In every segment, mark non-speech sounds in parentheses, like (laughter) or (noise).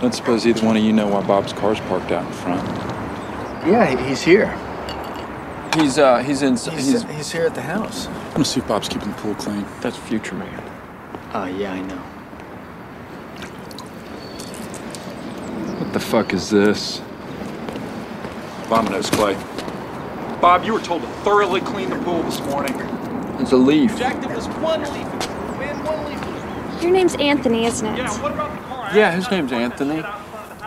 Don't suppose either one of you know why Bob's car's parked out in front. Yeah, he's here. He's uh he's in He's, he's, he's here at the house. I'm gonna see if Bob's keeping the pool clean. That's future man. Oh, yeah, I know. What the fuck is this? Bob knows Clay. Bob, you were told to thoroughly clean the pool this morning. It's a leaf. Jack, there was one leaf. Man, one leaf. Your name's Anthony, isn't it? Yeah, what about the car? Yeah, his name's Anthony.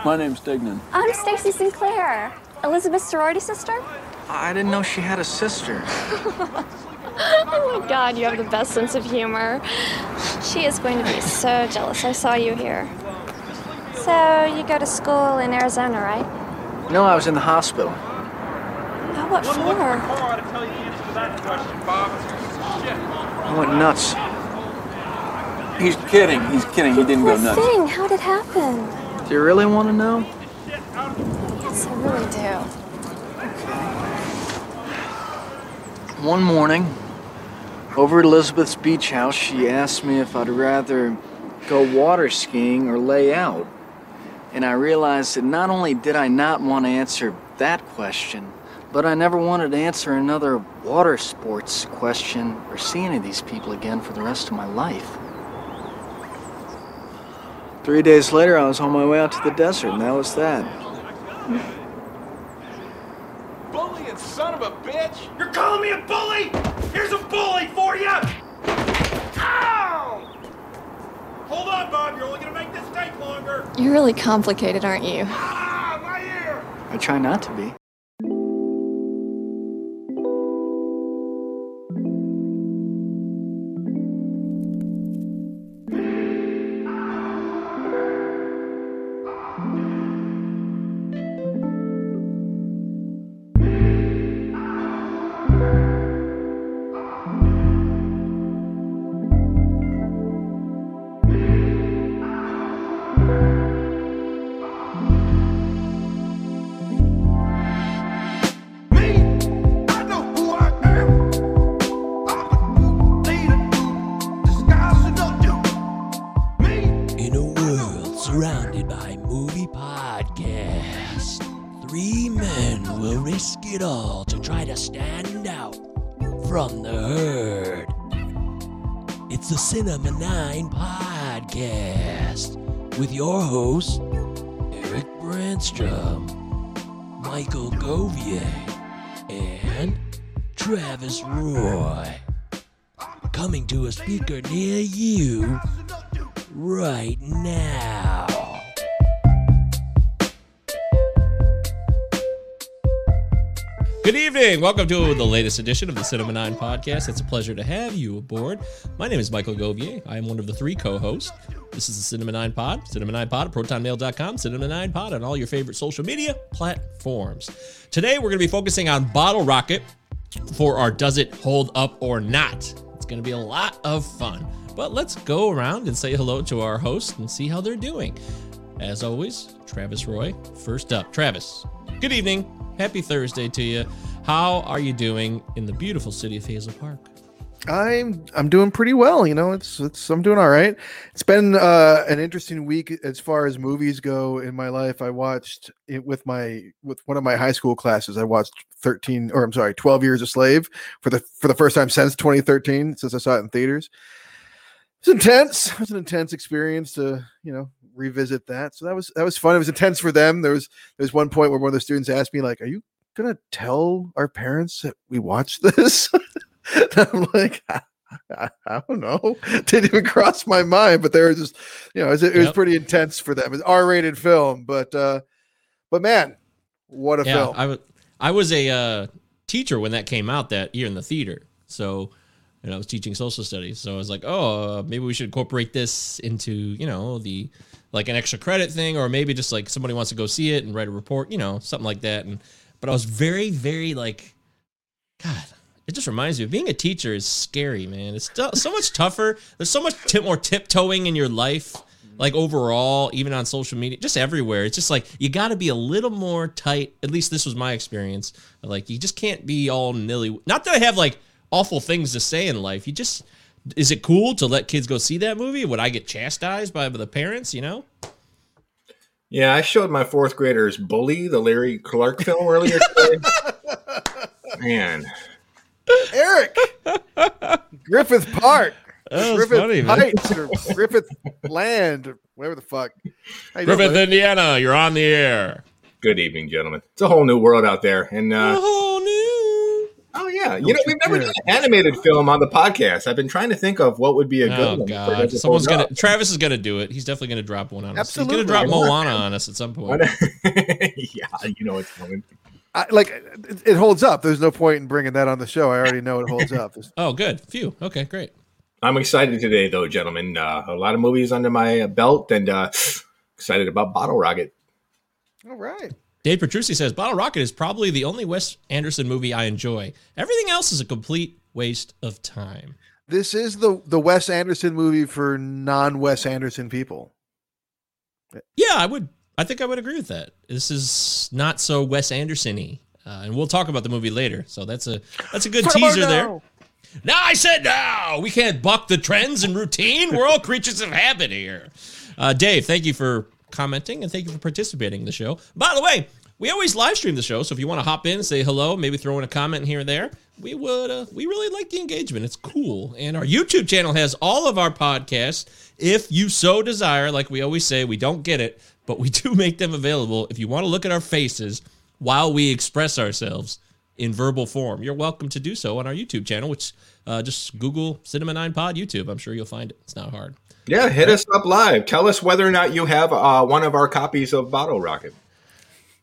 My name's Dignan. I'm Stacy Sinclair, Elizabeth's sorority sister. I didn't know she had a sister. (laughs) Oh my god, you have the best sense of humor. She is going to be so jealous I saw you here. So, you go to school in Arizona, right? No, I was in the hospital. Oh, what One look at the for? car ought to tell you the answer to that question, Bob. Shit. I went nuts. He's kidding. He's kidding. He didn't go nuts. thing, how did it happen? Do you really want to know? Yes, I really do. One morning, over at Elizabeth's beach house, she asked me if I'd rather go water skiing or lay out. And I realized that not only did I not want to answer that question, but I never wanted to answer another water sports question or see any of these people again for the rest of my life. Three days later, I was on my way out to the desert, and that was that. Bullying son of a bitch! You're calling me a bully? Here's a bully for you! Ow! Hold on, Bob. You're only gonna make this take longer. You're really complicated, aren't you? Ah, my ear! I try not to be. Surrounded by movie podcasts, three men will risk it all to try to stand out from the herd. It's the Cinema 9 podcast with your hosts, Eric Brandstrom, Michael Govier, and Travis Roy. Coming to a speaker near you right now. Good evening. Welcome to the latest edition of the Cinema 9 podcast. It's a pleasure to have you aboard. My name is Michael Govier. I am one of the three co hosts. This is the Cinema 9 Pod, Cinema 9 Pod at protonmail.com, Cinema 9 Pod on all your favorite social media platforms. Today, we're going to be focusing on Bottle Rocket for our Does It Hold Up or Not? It's going to be a lot of fun. But let's go around and say hello to our hosts and see how they're doing. As always, Travis Roy, first up. Travis, good evening. Happy Thursday to you. How are you doing in the beautiful city of Hazel Park? I'm I'm doing pretty well. You know, it's it's I'm doing all right. It's been uh, an interesting week as far as movies go in my life. I watched it with my with one of my high school classes. I watched 13 or I'm sorry, 12 Years a Slave for the for the first time since 2013 since I saw it in theaters. It's intense. It was an intense experience to you know revisit that. So that was that was fun. It was intense for them. There was there was one point where one of the students asked me like, "Are you gonna tell our parents that we watched this?" (laughs) I'm like, I, I, I don't know. (laughs) Didn't even cross my mind, but they were just, you know, it was, it was Yep. pretty intense for them. It's R-rated film, but uh, but man, what a yeah, film! I was I was a uh, teacher when that came out that year in the theater. So, know, I was teaching social studies. So I was like, oh, uh, maybe we should incorporate this into you know the like an extra credit thing, or maybe just like somebody wants to go see it and write a report, you know, something like that. And but I was very very like, God. It just reminds me of being a teacher is scary, man. It's so so much tougher. There's so much more tiptoeing in your life, like overall, even on social media, just everywhere. It's just like you got to be a little more tight. At least this was my experience. Like you just can't be all nilly. Not that I have like awful things to say in life. You just is it cool to let kids go see that movie? Would I get chastised by the parents? You know? Yeah, I showed my fourth graders Bully, the Larry Clark film earlier today. (laughs) Man, Eric Griffith Park, Griffith funny, man. Heights, or Griffith Land, or whatever the fuck. How you doing, Griffith. Indiana, you're on the air. good evening, gentlemen. It's a whole new world out there, and uh, oh, yeah, you know we've never done an animated film on the podcast. I've been trying to think of what would be a good Oh one. for God! us Someone's gonna. up. Travis is gonna do it. He's definitely gonna drop one on us. He's gonna drop Moana on us at some point. (laughs) yeah, you know it's coming. I, like it, it holds up. There's no point in bringing that on the show. I already know it holds up. (laughs) Oh, good. Phew. Okay, great. I'm excited today, though, gentlemen. Uh, a lot of movies under my belt, and uh, excited about Bottle Rocket. All right. Dave Petrucci says Bottle Rocket is probably the only Wes Anderson movie I enjoy. Everything else is a complete waste of time. This is the the Wes Anderson movie for non Wes Anderson people. Yeah, I would. I think I would agree with that. This is not so Wes Anderson-y. Uh, and we'll talk about the movie later. So that's a that's a good teaser there. Now I said now we can't buck the trends and routine. We're all (laughs) creatures of habit here. Uh, Dave, thank you for commenting and thank you for participating in the show. By the way, we always live stream the show, so if you want to hop in, say hello, maybe throw in a comment here and there, we would. Uh, we really like the engagement. It's cool, and our YouTube channel has all of our podcasts. If you so desire, like we always say, we don't get it, but we (laughs) do make them available. If you want to look at our faces while we express ourselves in verbal form, you're welcome to do so on our YouTube channel, which uh, just Google Cinema Nine Pod YouTube. I'm sure you'll find it. It's not hard. Yeah, hit us up live. Tell us whether or not you have uh, one of our copies of Bottle Rocket.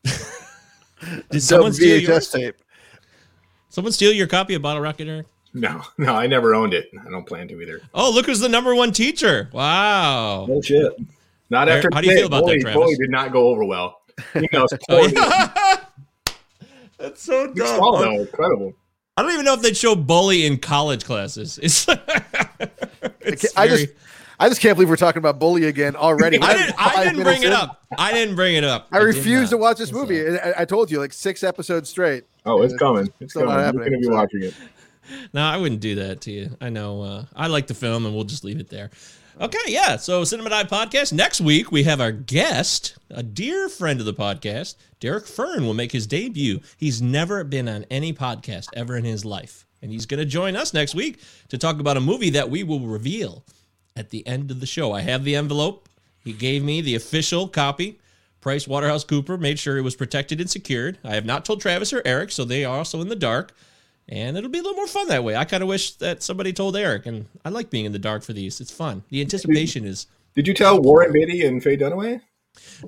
(laughs) Did someone steal VHS tape. (laughs) Someone steal your copy of Bottle Rocket, Eric? No, no, I never owned it. I don't plan to either. Oh, look who's the number one teacher! Wow. No shit. Not after how do you feel about that, Bully, Travis? Bully did not go over well. You know, it's Oh, yeah. That's so Good small, though. Incredible. I don't even know if they'd show bully in college classes. It's, (laughs) it's I very- just I just can't believe we're talking about Bully again already. (laughs) I didn't, I didn't bring minutes it up. I didn't bring it up. I did refuse to watch this It's, movie. I, I told you like six episodes straight. Oh, it's It's coming. It's still not coming. You're going to be watching it. (laughs) No, I wouldn't do that to you. I know. Uh, I like the film, and we'll just leave it there. Okay, yeah. So, Cinema Nine Podcast. Next week, we have our guest, a dear friend of the podcast, Derek Fern, will make his debut. He's never been on any podcast ever in his life. And he's going to join us next week to talk about a movie that we will reveal at the end of the show. I have the envelope. He gave me the official copy. Price Waterhouse Cooper made sure it was protected and secured. I have not told Travis or Eric, so they are also in the dark. And it'll be a little more fun that way. I kind of wish that somebody told Eric, and I like being in the dark for these. It's fun. The anticipation is. Did you tell Warren Beatty and Faye Dunaway?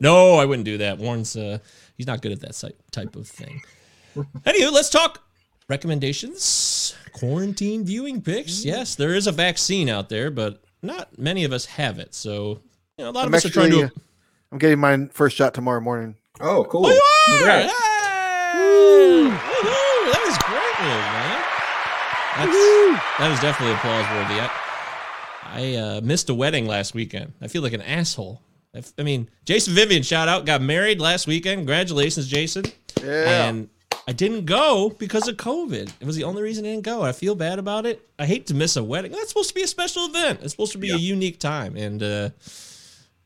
No, I wouldn't do that. Warren's uh, he's not good at that type of thing. (laughs) Anywho, let's talk recommendations. Quarantine viewing picks. Yes, there is a vaccine out there, but not many of us have it. So you know, a lot I'm of us are trying to. uh, I'm getting mine first shot tomorrow morning. Oh, cool. Oh, you are! Congrats. Hey! Woohoo! That is great news, man. That's, that is definitely applause worthy. I, I uh, missed a wedding last weekend. I feel like an asshole. I, f- I mean, Jason Vivian, shout out, got married last weekend. Congratulations, Jason. Yeah. And I didn't go because of COVID. It was the only reason I didn't go. I feel bad about it. I hate to miss a wedding. That's supposed to be a special event. It's supposed to be a unique time. And uh,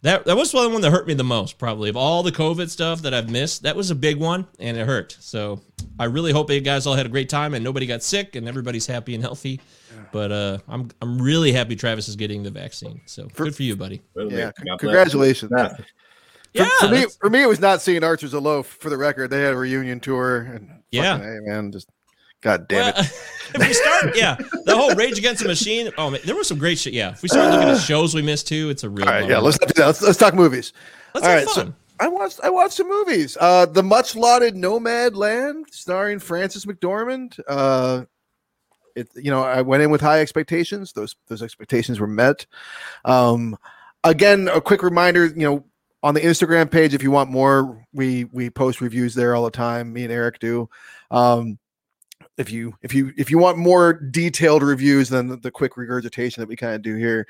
that that was the one that hurt me the most, probably of all the COVID stuff that I've missed. That was a big one, and it hurt. So I really hope you guys all had a great time and nobody got sick and everybody's happy and healthy. But uh, I'm I'm really happy Travis is getting the vaccine. So good for you, buddy. Yeah, God con- bless. congratulations. Yeah. For, Yeah, for me, that's- for me, it was not seeing Archers of Loaf. For the record, they had a reunion tour, and Yeah. fucking, hey man, just god damn Well, it. (laughs) if we start, (laughs) yeah, the whole Rage Against the Machine. Oh man, there was some great shit. Yeah, if we start looking at shows we missed too, it's a real. All right, yeah, let's not do that. Let's, let's talk movies. Let's All right, so. I watched I watched some movies. Uh, the much lauded Nomadland, starring Frances McDormand. Uh, it you know I went in with high expectations. Those those expectations were met. Um, again, a quick reminder. You know, on the Instagram page, if you want more, we we post reviews there all the time. Me and Eric do. Um, if you if you if you want more detailed reviews than the, the quick regurgitation that we kind of do here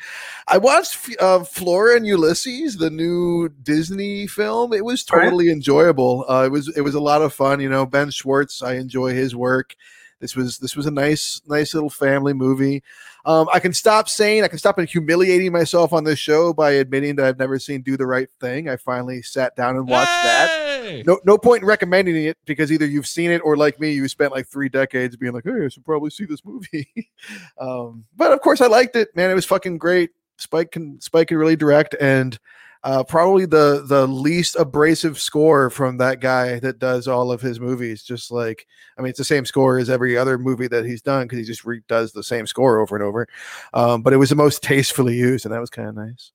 i watched uh, flora and ulysses the new disney film it was All right. totally enjoyable uh, it was it was a lot of fun you know ben schwartz i enjoy his work this was this was a nice nice little family movie Um, I can stop saying, I can stop humiliating myself on this show by admitting that I've never seen Do the Right Thing. I finally sat down and watched that. No, no point in recommending it because either you've seen it or, like me, you spent like three decades being like, "Hey, I should probably see this movie." (laughs) um, but of course, I liked it, man. It was fucking great. Spike can Spike can really direct, and uh, probably the the least abrasive score from that guy that does all of his movies. Just like, I mean, it's the same score as every other movie that he's done because he just redoes the same score over and over. Um, but it was the most (laughs) tastefully used, and that was kind of nice.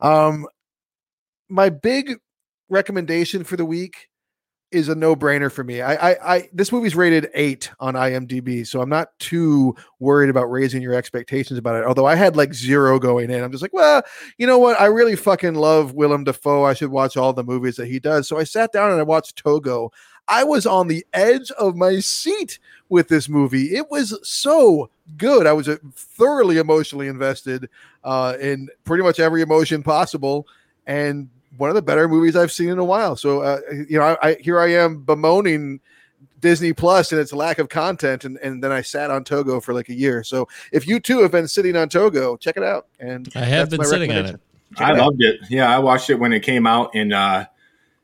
Um, my big recommendation for the week is a no-brainer for me. I, I, I, this movie's rated eight on IMDb, so I'm not too worried about raising your expectations about it. Although I had like zero going in, I'm just like, well, you know what? I really fucking love Willem Dafoe. I should watch all the movies that he does. So I sat down and I watched Togo. I was on the edge of my seat with this movie. It was so good. I was uh, thoroughly emotionally invested uh, in pretty much every emotion possible, and one of the better movies I've seen in a while. So, uh, you know, I, I here I am bemoaning Disney Plus and its lack of content, and, and then I sat on Togo for like a year. So, if you too have been sitting on Togo, check it out. And I have been sitting on it. Check I it out. loved it. Yeah, I watched it when it came out, and uh,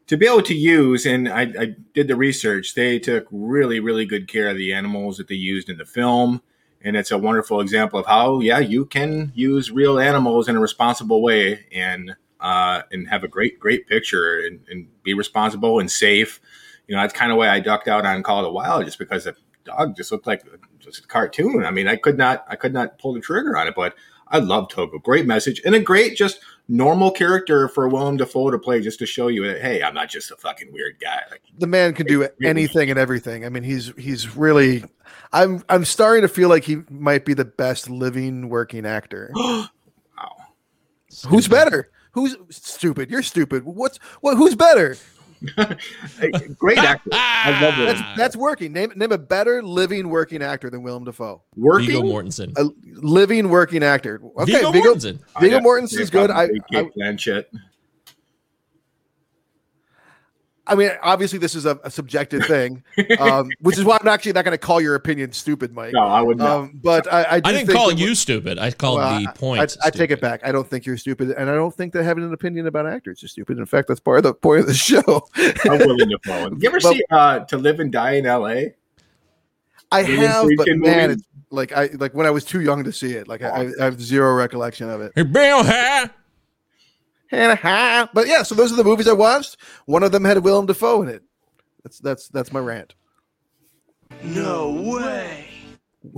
to be able to use, and I, I did the research. They took really, really good care of the animals that they used in the film, and it's a wonderful example of how, yeah, you can use real animals in a responsible way, and uh, and have a great, great picture, and, and be responsible and safe. You know, that's kind of why I ducked out on Call of the Wild, just because the dog just looked like just a cartoon. I mean, I could not, I could not pull the trigger on it, but I love Togo. Great message and a great, just normal character for Willem Dafoe to play, just to show you that hey, I'm not just a fucking weird guy. Like, the man can do anything and everything. I mean, he's he's really. I'm I'm starting to feel like he might be the best living working actor. (gasps) wow, Who's better? Who's stupid? You're stupid. What's what? Who's better? (laughs) Great actor. I love (laughs) That's it. that's working. Name name a better living working actor than Willem Dafoe. Working. Viggo Mortensen. A living working actor. Okay, Viggo Viggo Mortensen. Viggo I'd have to Mortensen's good. I, probably I Cate Blanchett. I mean, obviously this is a, a subjective thing, um, (laughs) which is why I'm actually not going to call your opinion stupid, Mike. No, I would not. Um, but I, I, do I didn't think call that- you stupid. I called Well, the point. I, I take it back. I don't think you're stupid, and I don't think that having an opinion about actors is stupid. In fact, that's part of the point of the show. (laughs) I'm willing to follow. You ever But- see uh, To Live and Die in L.A.? I William have, but Friedkin man, it's like I like when I was too young to see it. Like I, I have zero recollection of it. Hey, Bill, huh? But yeah, so those are the movies I watched. One of them had Willem Dafoe in it. That's that's that's my rant. No way. (laughs)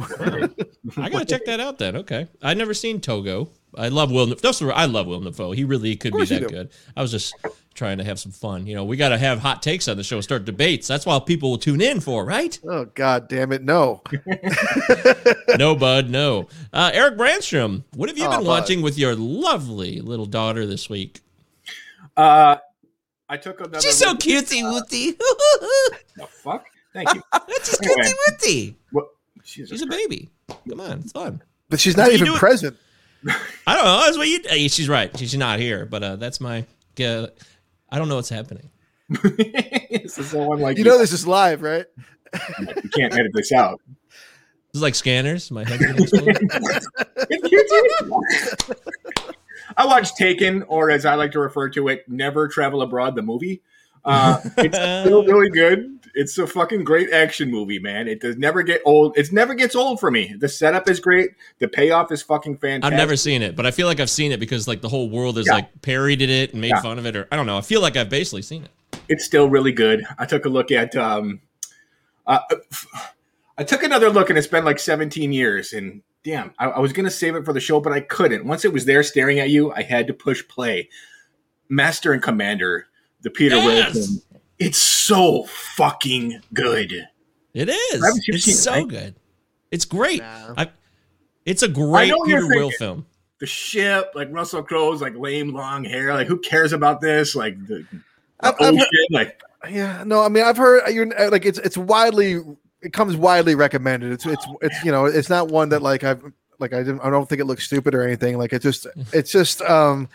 I gotta check that out then. Okay, I've never seen Togo. I love Will. That's what- I love Will Dafoe. He really could be that good. I was just trying to have some fun. You know, we got to have hot takes on the show, start debates. That's why people will tune in for, right? Oh god damn it, no. (laughs) (laughs) no, bud, no. Uh, Eric Branstrom, what have you Oh, been bud. watching with your lovely little daughter this week? Uh, I took another. She's so look- cutesy wootsy. (laughs) The fuck? Thank you. She's Anyway. cutesy wootsy. What? Jesus She's a Christ. baby. Come on, it's fun. But she's not even do it- present. I don't know. That's what you. She's right. She's not here, but uh, that's my. Uh, I don't know what's happening. (laughs) this is so unlike You know this is live, right? (laughs) You can't edit this out. This is like scanners. My head's gonna. (laughs) I watched Taken, or as I like to refer to it, Never Travel Abroad, the movie. Uh, it's still really good. It's a fucking great action movie, man. It does never get old. It never gets old for me. The setup is great. The payoff is fucking fantastic. I've never seen it, but I feel like I've seen it because like the whole world has Yeah. like parodied it and made Yeah. fun of it, or I don't know. I feel like I've basically seen it. It's still really good. I took a look at. Um, uh, I took another look, and it's been like 17 years. And damn, I, I was gonna save it for the show, but I couldn't. Once it was there staring at you, I had to push play. Master and Commander, the Peter Yes! Wilson. It's so fucking good. It is. It's seen it, so right? good. It's great. No. I, it's a great know Peter Weir film. The ship, like Russell Crowe's like lame long hair. Like who cares about this? Like the, the I've- I've like Yeah, no, I mean I've heard you're uh, like it's it's widely it comes widely recommended. It's it's it's you know it's not one that like I've like I didn't I don't think it looks stupid or anything. Like it just it's just um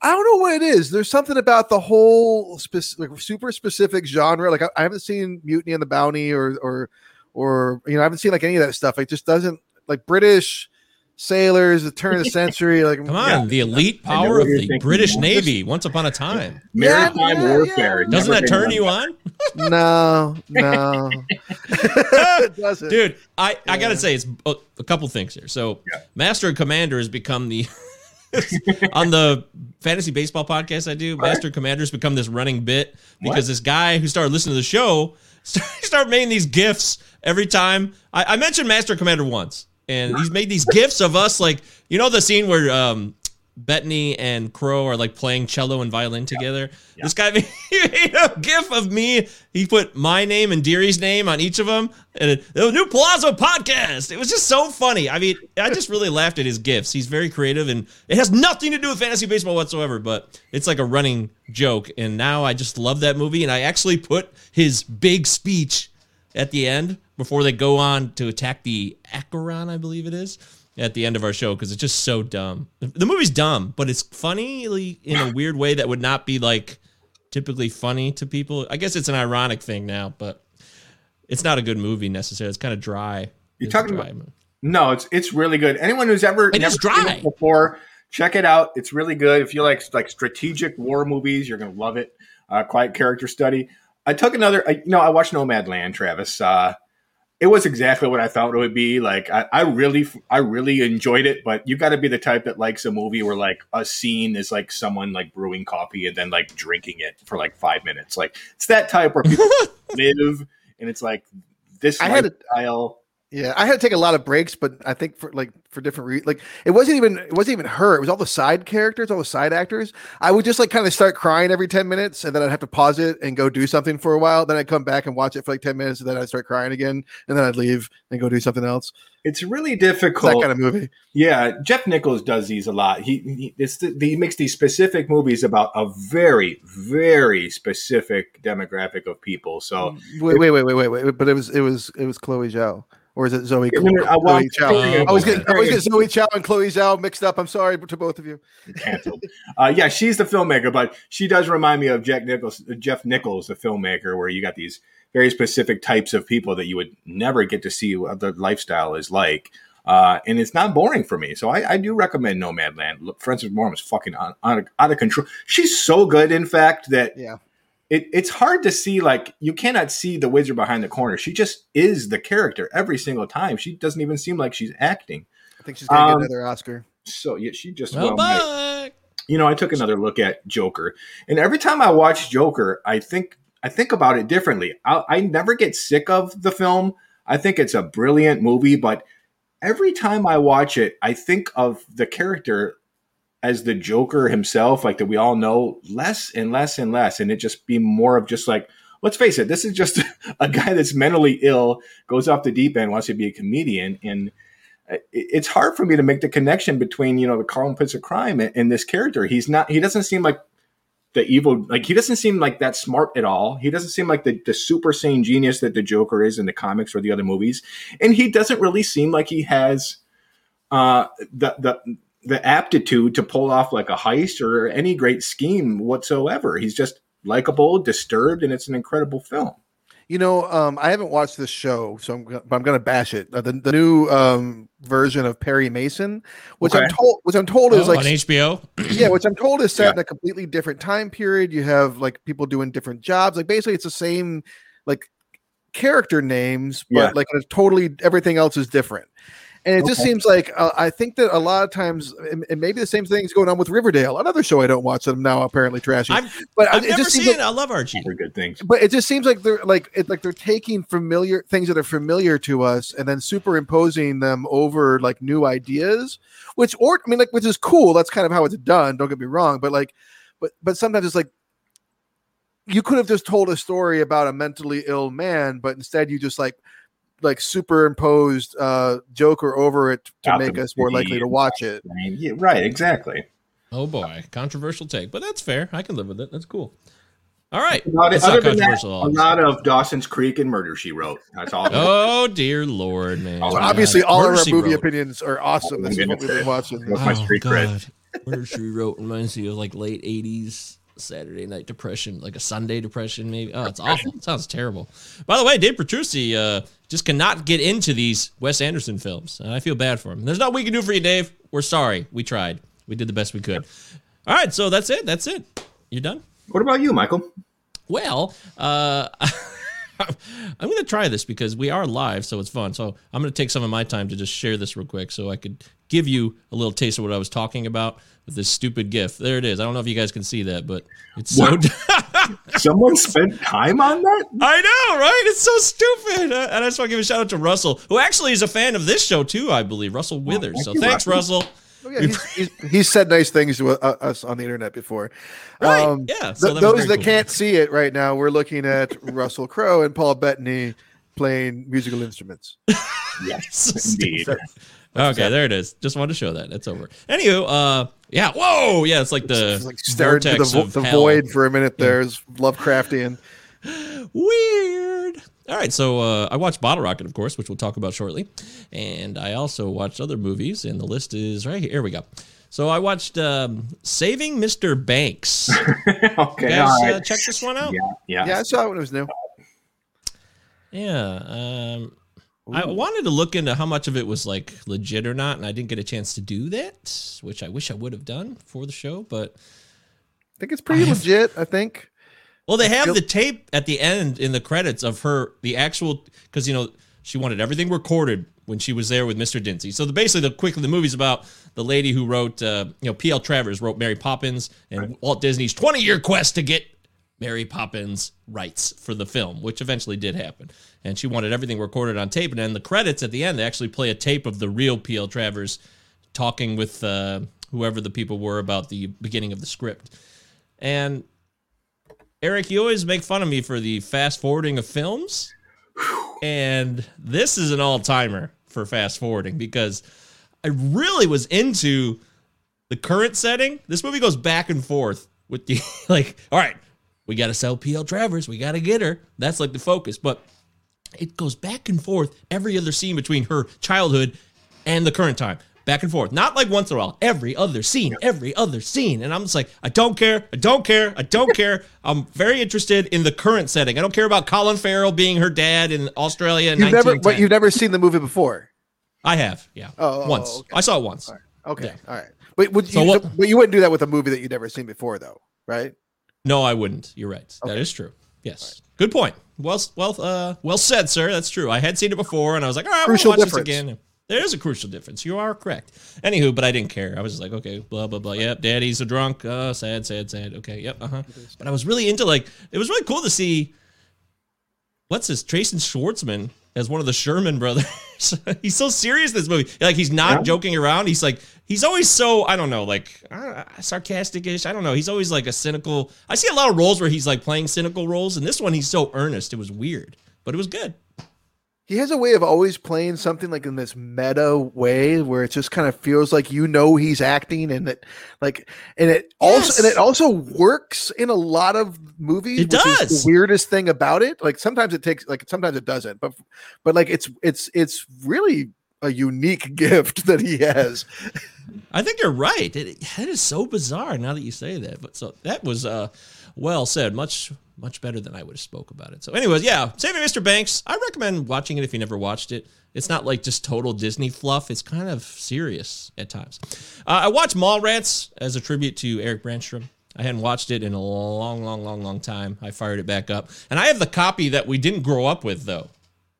I don't know what it is. There's something about the whole spec- like super specific genre. Like I, I haven't seen Mutiny on the Bounty or or or you know I haven't seen like any of that stuff. It just doesn't like British sailors, the turn of the (laughs) century. Like, Come on, the elite power of the thinking. British Just- Navy once upon a time. (laughs) Yeah, Maritime yeah, warfare. yeah. Doesn't that turn you on? (laughs) no, no, it doesn't. Dude, I, I gotta say, it's a, a couple things here. So, Yeah. Master and Commander has become the (laughs) on the fantasy baseball podcast I do. Master Commander's become this running bit because this guy who started listening to the show (laughs) started, started making these gifts every time. I, I mentioned Master Commander once, and he's made these gifts of us, like you know the scene where um, Bettany and Crowe are like playing cello and violin together. This guy made, (laughs) made a gif of me. He put my name and Deary's name on each of them, and it, the new Palazzo podcast. It was just so funny. I mean, I just really laughed at his gifs. He's very creative, and it has nothing to do with fantasy baseball whatsoever. But it's like a running joke, and now I just love that movie. And I actually put his big speech at the end before they go on to attack the Acheron, I believe it is, at the end of our show because it's just so dumb. The- movie's dumb, but it's funny in a weird way that would not be like typically funny to people. I guess it's an ironic thing now, but it's not a good movie necessarily. It's kind of dry. You're It's talking dry about- movie. No, it's it's really good. Anyone who's ever It never is dry. it before, check it out. It's really good. If you like like strategic war movies, you're gonna love it. Uh, quiet character study. I took another. I, you know, I watched Nomadland, Travis. Uh, it was exactly what I thought it would be. Like I, I really, I really enjoyed it. But you got to be the type that likes a movie where like a scene is like someone like brewing coffee and then like drinking it for like five minutes. Like it's that type where people (laughs) live, and it's like this I had a- lifestyle. Yeah, I had to take a lot of breaks, but I think for like for different reasons. Like it wasn't even it wasn't even her. It was all the side characters, all the side actors. I would just like kind of start crying every ten minutes, and then I'd have to pause it and go do something for a while. Then I'd come back and watch it for like ten minutes, and then I'd start crying again, and then I'd leave and go do something else. It's really It's that difficult. kind of movie. Yeah, Jeff Nichols does these a lot. He he, it's the, he makes these specific movies about a very very specific demographic of people. So Wait, wait, wait, wait, wait, wait. But it was it was it was Chloe Zhao, or is it Zoe? Yeah, no, no, I Chloe want- Zhao. I was getting I was getting Zoe Chow and Chloe Zhao mixed up. I'm sorry to both of you. canceled. uh, yeah, she's the filmmaker, but she does remind me of Jack Nichols, Jeff Nichols, the filmmaker, where you got these very specific types of people that you would never get to see what their lifestyle is like. Uh, and it's not boring for me, so I, I do recommend Nomadland. Look, Frances Moore is fucking on, on, out of control. She's so good, in fact, that Yeah. It, it's hard to see like you cannot see the wizard behind the corner. She just is the character every single time. She doesn't even seem like she's acting. I think she's gonna Um, get another Oscar. so yeah she just Well, well, bye. you know i took another look at joker and every time i watch joker i think i think about it differently. I, I never get sick of the film. I think it's a brilliant movie but every time i watch it i think of the character as the joker himself like that we all know less and less and less and it just be more of just like let's face it this is just (laughs) a guy that's mentally ill goes off the deep end wants to be a comedian and it's hard for me to make the connection between you know the Clown Prince of crime and, and this character. He's not. He doesn't seem like the evil. Like he doesn't seem like that smart at all. He doesn't seem like the, the super sane genius that the Joker is in the comics or the other movies. And he doesn't really seem like he has uh, the the the aptitude to pull off like a heist or any great scheme whatsoever. He's just likable, disturbed, and it's an incredible film. You know, um, I haven't watched this show, so I'm, but I'm gonna bash it. Uh, the, the new um, version of Perry Mason, which I'm told, which I'm told is Oh, like on HBO. (clears throat) yeah, which I'm told is set Yeah. in a completely different time period. You have like people doing different jobs. Like basically, it's the same like character names, but Yeah. like it's totally everything else is different. And it just seems like uh, I think that a lot of times, and, and maybe the same thing is going on with Riverdale, another show I don't watch that I'm now apparently trashing. I've, but I've it never just seems seen like, it. I love Archie. For good things. but it just seems like they're like it like they're taking familiar things that are familiar to us and then superimposing them over like new ideas which or i mean like which is cool that's kind of how it's done don't get me wrong but like but but sometimes it's like you could have just told a story about a mentally ill man but instead you just like like superimposed uh joker over it to Gotham make us more likely to watch it I mean, yeah, right, exactly. Oh boy, controversial take, but that's fair. I can live with it. That's cool. All right, Not, other not than that, a lot of Dawson's Creek and Murder She Wrote. That's all. Oh dear lord, man! Well, so obviously all Murder, of our She movie Wrote. opinions are awesome That's what we've been watching That's my street cred. Murder She Wrote reminds me of like late '80s Saturday night depression, like a Sunday depression, maybe. Oh, it's awful. It sounds terrible. By the way, Dave Petrucci uh, just cannot get into these Wes Anderson films, and I feel bad for him. There's nothing we can do for you, Dave. We're sorry. We tried. We did the best we could. All right, so that's it. That's it. You're done? What about you, Michael? Well, uh, (laughs) I'm going to try this because we are live, so it's fun. So I'm going to take some of my time to just share this real quick so I could give you a little taste of what I was talking about with this stupid GIF. There it is. I don't know if you guys can see that, but it's so. (laughs) Someone spent time on that? I know, right? It's so stupid. Uh, and I just want to give a shout out to Russell, who actually is a fan of this show too, I believe. Russell Withers. thank so you, thanks, Russell. Russell. Oh, yeah, he's, he's, he's said nice things to uh, us on the internet before. Right, Um, yeah, so that was those that cool. can't see it right now, we're looking at (laughs) Russell Crowe and Paul Bettany playing musical instruments. (laughs) Yes, indeed. Okay, there it is. Just wanted to show that. It's over. Anywho, uh, yeah. Whoa, yeah. It's like the It's like staring into the, vo- the void for a minute. There's Lovecraftian. (laughs) Weird. All right, so uh, I watched Bottle Rocket, of course, which we'll talk about shortly, and I also watched other movies, and the list is right here. Here we go. So I watched um, Saving Mr. Banks. (laughs) okay, You guys all right. uh, check this one out. yeah, yeah. Yeah, I saw it when it was new. Yeah. Um, I wanted to look into how much of it was like legit or not, and I didn't get a chance to do that, which I wish I would have done for the show. But I think it's pretty legit. I think. well, they have the tape at the end in the credits of her, the actual, because you know she wanted everything recorded when she was there with Mr. Dinsey. So the, basically, the quickly the movie's about the lady who wrote, uh, you know, P.L. Travers wrote Mary Poppins and Walt Disney's 20 year quest to get Mary Poppins rights for the film, which eventually did happen. And she wanted everything recorded on tape. And then the credits at the end, they actually play a tape of the real P.L. Travers talking with uh, whoever the people were about the beginning of the script. And Eric, you always make fun of me for the fast forwarding of films. And this is an all timer for fast forwarding because I really was into the current setting. This movie goes back and forth with the (laughs) like, all right, we got to sell PL Travers, we got to get her. That's like the focus. But it goes back and forth every other scene between her childhood and the current time. Back and forth. Not like once in a while. Every other scene. Every other scene. And I'm just like, I don't care. I don't care. I don't care. (laughs) I'm very interested in the current setting. I don't care about Colin Farrell being her dad in Australia in You've never, but you've never seen the movie before. I have, yeah. Oh, oh, once. okay. I saw it once. Okay, Yeah. all right. But would So you? what- but you wouldn't do that with a movie that you'd never seen before, though, right? No, I wouldn't. You're right. That is true. Yes. Good point. Well, well, uh, well said, sir. That's true. I had seen it before, and I was like, all right, Crucial I'm watch this again. There is a crucial difference. You are correct. Anywho, but I didn't care. I was just like, okay, blah blah blah. Yep, daddy's a drunk. Uh, sad, sad, sad. Okay, yep, uh huh. But I was really into like, it was really cool to see. What's this? Tracy Schwartzman as one of the Sherman brothers. (laughs) he's so serious in this movie. Like he's not Yeah. joking around. He's like he's always so I don't know, like uh, sarcastic-ish. I don't know. He's always like a cynical. I see a lot of roles where he's like playing cynical roles, and this one he's so earnest. It was weird, but it was good. He has a way of always playing something like in this meta way where it just kind of feels like you know he's acting and that like and it also and it also works in a lot of movies. It does. the weirdest thing about it. Like sometimes it takes like sometimes it doesn't, but but like it's it's it's really a unique (laughs) gift that he has. I think you're right. It, it is so bizarre now that you say that. But so that was uh, well said. Much much better than I would have spoke about it. So, anyways, yeah, Saving Mr. Banks. I recommend watching it if you never watched it. It's not like just total Disney fluff. It's kind of serious at times. Uh, I watched Mallrats as a tribute to Eric Branstrom. I hadn't watched it in a long, long, long, long time. I fired it back up, and I have the copy that we didn't grow up with though,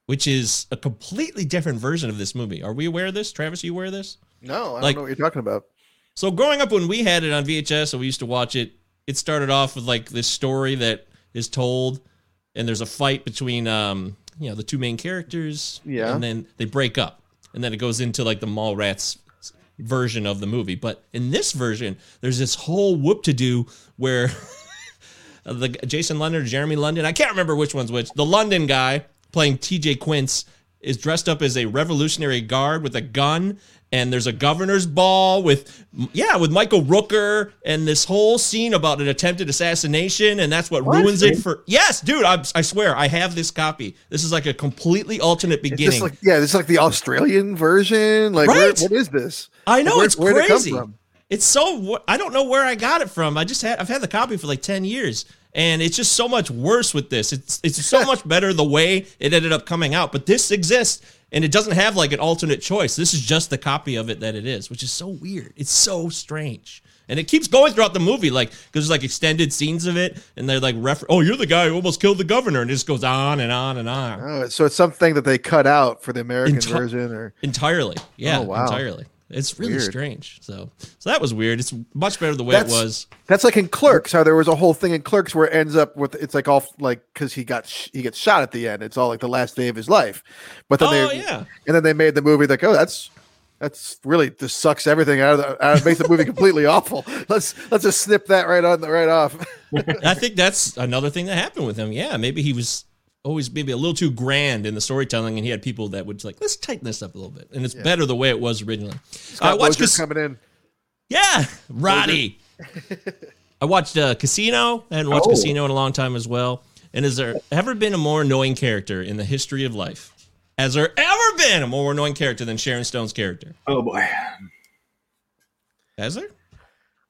which is a completely different version of this movie. Are we aware of this, Travis? Are you aware of this? No, I Like- don't know what you're talking about. So growing up when we had it on VHS and we used to watch it, it started off with like this story that is told, and there's a fight between um you know the two main characters, Yeah. and then they break up, and then it goes into like the Mallrats version of the movie. But in this version, there's this whole whoop to do where (laughs) the Jason London Jeremy London, I can't remember which one's which. The London guy playing T.S. Quint is dressed up as a Revolutionary Guard with a gun, and there's a governor's ball with yeah with Michael Rooker, and this whole scene about an attempted assassination, and that's what, What? ruins it for. Yes, dude, I, I swear I have this copy. This is like a completely alternate beginning. just like yeah, this is like the Australian version. Like where- Right. what is this? I know Where- it's it come crazy. from? it's so I don't know where I got it from. I just had I've had the copy for like 10 years and it's just so much worse with this. It's it's so (laughs) much better the way it ended up coming out, but this exists and it doesn't have like an alternate choice. This is just the copy of it that it is, which is so weird. It's so strange. And it keeps going throughout the movie, like because there's like extended scenes of it, and they're like, refer- "Oh, you're the guy who almost killed the governor," and it just goes on and on and on. Oh, so it's something that they cut out for the American Enti- version, or Entirely, yeah, Oh, wow. entirely. It's really Weird. strange. So, so that was weird. It's much better the way That's- it was. That's like in Clerks, how there was a whole thing in Clerks where it ends up with it's like all like because he got sh- he gets shot at the end. It's all like the last day of his life. But then Oh they yeah, and then they made the movie like oh that's that's really just sucks everything out of the out, of, makes the movie completely (laughs) awful. Let's let's just snip that right on the right off. (laughs) I think that's another thing that happened with him. Yeah, maybe he was always maybe a little too grand in the storytelling, and he had people that would like, let's tighten this up a little bit, and it's better the way it was originally. I Scott watched Mosier coming in. yeah, Roddy. I watched uh, Casino. I hadn't watched Oh. Casino in a long time as well. And has there ever been a more annoying character in the history of life? Has there ever been a more annoying character than Sharon Stone's character? Oh boy. Has there?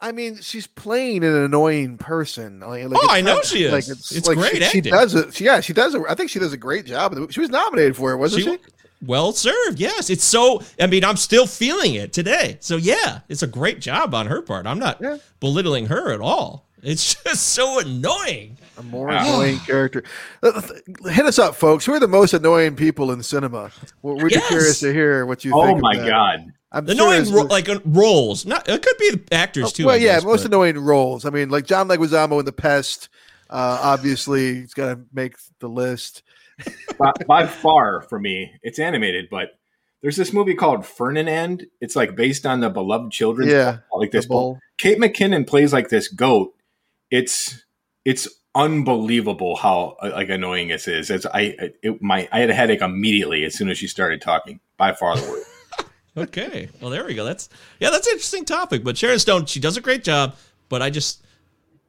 I mean, she's playing an annoying person. Like, like Oh, I know she is. Like it's, It's like great she, she does it. She, yeah, she does it. I think she does a great job. in the movie. She was nominated for it, wasn't she? She- Well served. Yes. It's so, I mean, I'm still feeling it today. So, yeah, it's a great job on her part. I'm not Yeah. belittling her at all. It's (laughs) just so annoying. A more annoying character. Uh, Hit us up, folks. Who are the most annoying people in cinema? We're, we're Yes. curious to hear what you Oh think. Oh my that. god. I'm The sure annoying, it's- ro- like uh, roles. Not, it could be the actors too. well, I yeah, guess, most but- annoying roles. I mean, like John Leguizamo in The Pest. Uh, obviously, he's got to make the list. (laughs) by, by far for me, it's animated, but there's this movie called Ferdinand. It's like based on the beloved children's Yeah, book, like this book. Bull. Kate McKinnon plays like this goat. It's it's unbelievable how uh, like annoying this is. It's I it, my I had a headache immediately as soon as she started talking. By far the worst. Okay. Well, there we go. That's yeah, that's an interesting topic. But Sharon Stone, she does a great job. But I just,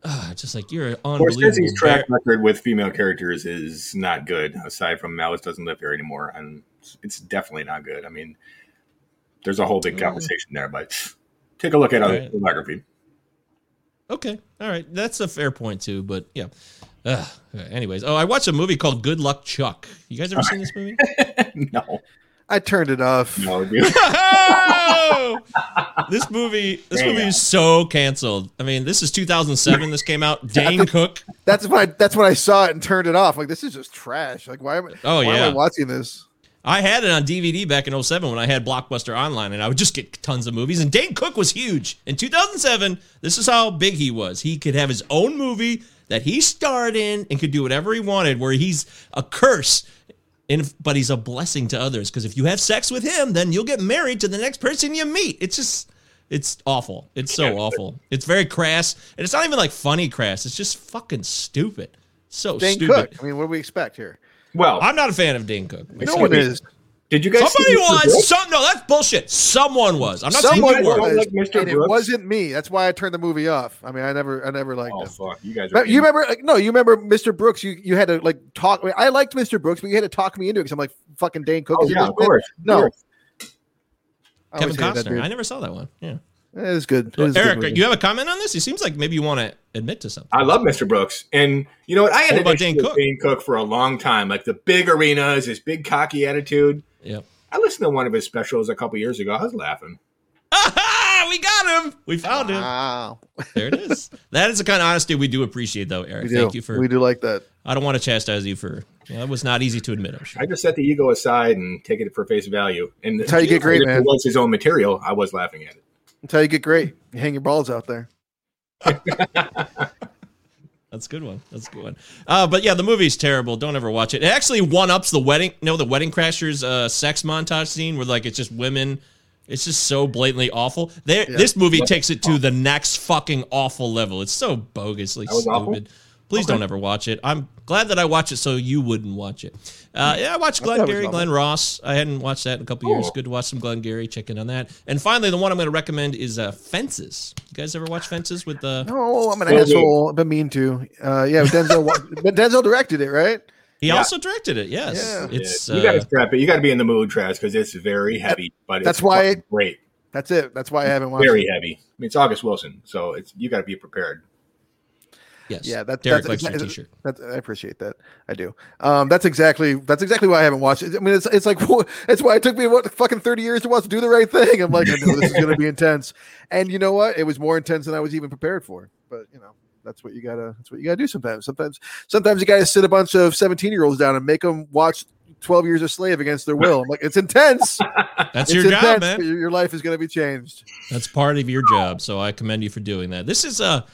uh, just like you're unbelievable. Scorsese's track record with female characters is not good. Aside from Alice doesn't live here anymore, and it's definitely not good. I mean, there's a whole big conversation there, but take a look at other Right. filmography. Okay. All right. That's a fair point too. But yeah. Ugh. anyways, oh, I watched a movie called Good Luck Chuck. You guys ever seen this movie? (laughs) no, I turned it off. no. (laughs) Oh! this movie, this movie Damn. is so canceled. I mean, this is 2007. This came out. (laughs) Dane Cook. That's when I, that's when I saw it and turned it off. Like this is just trash. Like why am I? Oh, why am yeah. I watching this? I had it on DVD back in 07 when I had Blockbuster Online, and I would just get tons of movies. And Dane Cook was huge. In 2007, this is how big he was. He could have his own movie that he starred in and could do whatever he wanted, where he's a curse. And, but he's a blessing to others because if you have sex with him, then you'll get married to the next person you meet. It's just, it's awful. It's so awful. It's very crass, and it's not even like funny crass. It's just fucking stupid. So Dane stupid. Cook. I mean, what do we expect here? Well, I'm not a fan of Dane Cook. No one is. Did you guys? Somebody see was. Some, no, that's bullshit. Someone was. I'm not Someone saying you were. was, like Mr. it wasn't me. That's why I turned the movie off. I mean, I never, I never liked Oh him. fuck, you guys. Are you remember? Like, no, you remember Mr. Brooks? You you had to like talk. I, mean, I liked Mr. Brooks, but you had to talk me into it because I'm like fucking Dane Cook. Oh yeah, of bit. course. of No, course. Kevin always hated that Costner. I never saw that one. Yeah. It is good. It is a good Eric, movie. you have a comment on this? It seems like maybe you want to admit to something. I love Mr. Brooks, and you know what? I had What an about Dane with Cook? Dane Cook for a long time. Like the big arenas, his big cocky attitude. Yep. I listened to one of his specials a couple years ago. I was laughing. Ah, (laughs) we got him. We found him. Wow. There it is. (laughs) that is the kind of honesty we do appreciate, though, Eric. Thank you for. we do like that. I don't want to chastise you for. You know, it was not easy to admit. I'm sure. I just set the ego aside and take it for face value. And That's how you get great, if man. It was his own material. I was laughing at it. That's how you get great. You hang your balls out there. (laughs) That's a good one. That's a good one. Uh, but yeah, the movie's terrible. Don't ever watch it. It actually one ups the wedding. No, the Wedding Crashers uh, sex montage scene where like it's just women. It's just so blatantly awful. They, This movie takes it to the next fucking awful level. It's so bogusly That was awful? Stupid. Please Okay. don't ever watch it. I'm glad that I watched it so you wouldn't watch it. Uh, yeah, I watched I Glenn thought it was Gary, awful. Glenn Ross. I hadn't watched that in a couple years. Oh. Good to watch some Glengarry. Check in on that. And finally, the one I'm going to recommend is uh, Fences. You guys ever watch Fences with the? No, I'm an So good. asshole. I've been mean to. Uh, yeah, Denzel. (laughs) but Denzel directed it, right? He Yeah. also directed it. Yes, Yeah. it's you uh, got to strap it. You got to be in the mood, Trash, because it's very heavy. But that's why fucking great. That's it. That's why I haven't watched. Very it. heavy. I mean, it's August Wilson, so it's you got to be prepared. Yes. Yeah, that, Derek that's likes your t-shirt. That's, I appreciate that. I do. Um, that's exactly that's exactly why I haven't watched it. I mean, it's it's like (laughs) it's why it took me what fucking thirty years to watch Do the Right Thing. I'm like, I know this is going to be intense, and you know what? It was more intense than I was even prepared for. But you know, that's what you gotta that's what you gotta do sometimes. Sometimes sometimes you gotta sit a bunch of seventeen year olds down and make them watch. 12 years a slave against their will. I'm like, it's intense. (laughs) That's It's your job, intense, man. Your, your life is going to be changed. That's part of your job. So I commend you for doing that. This is a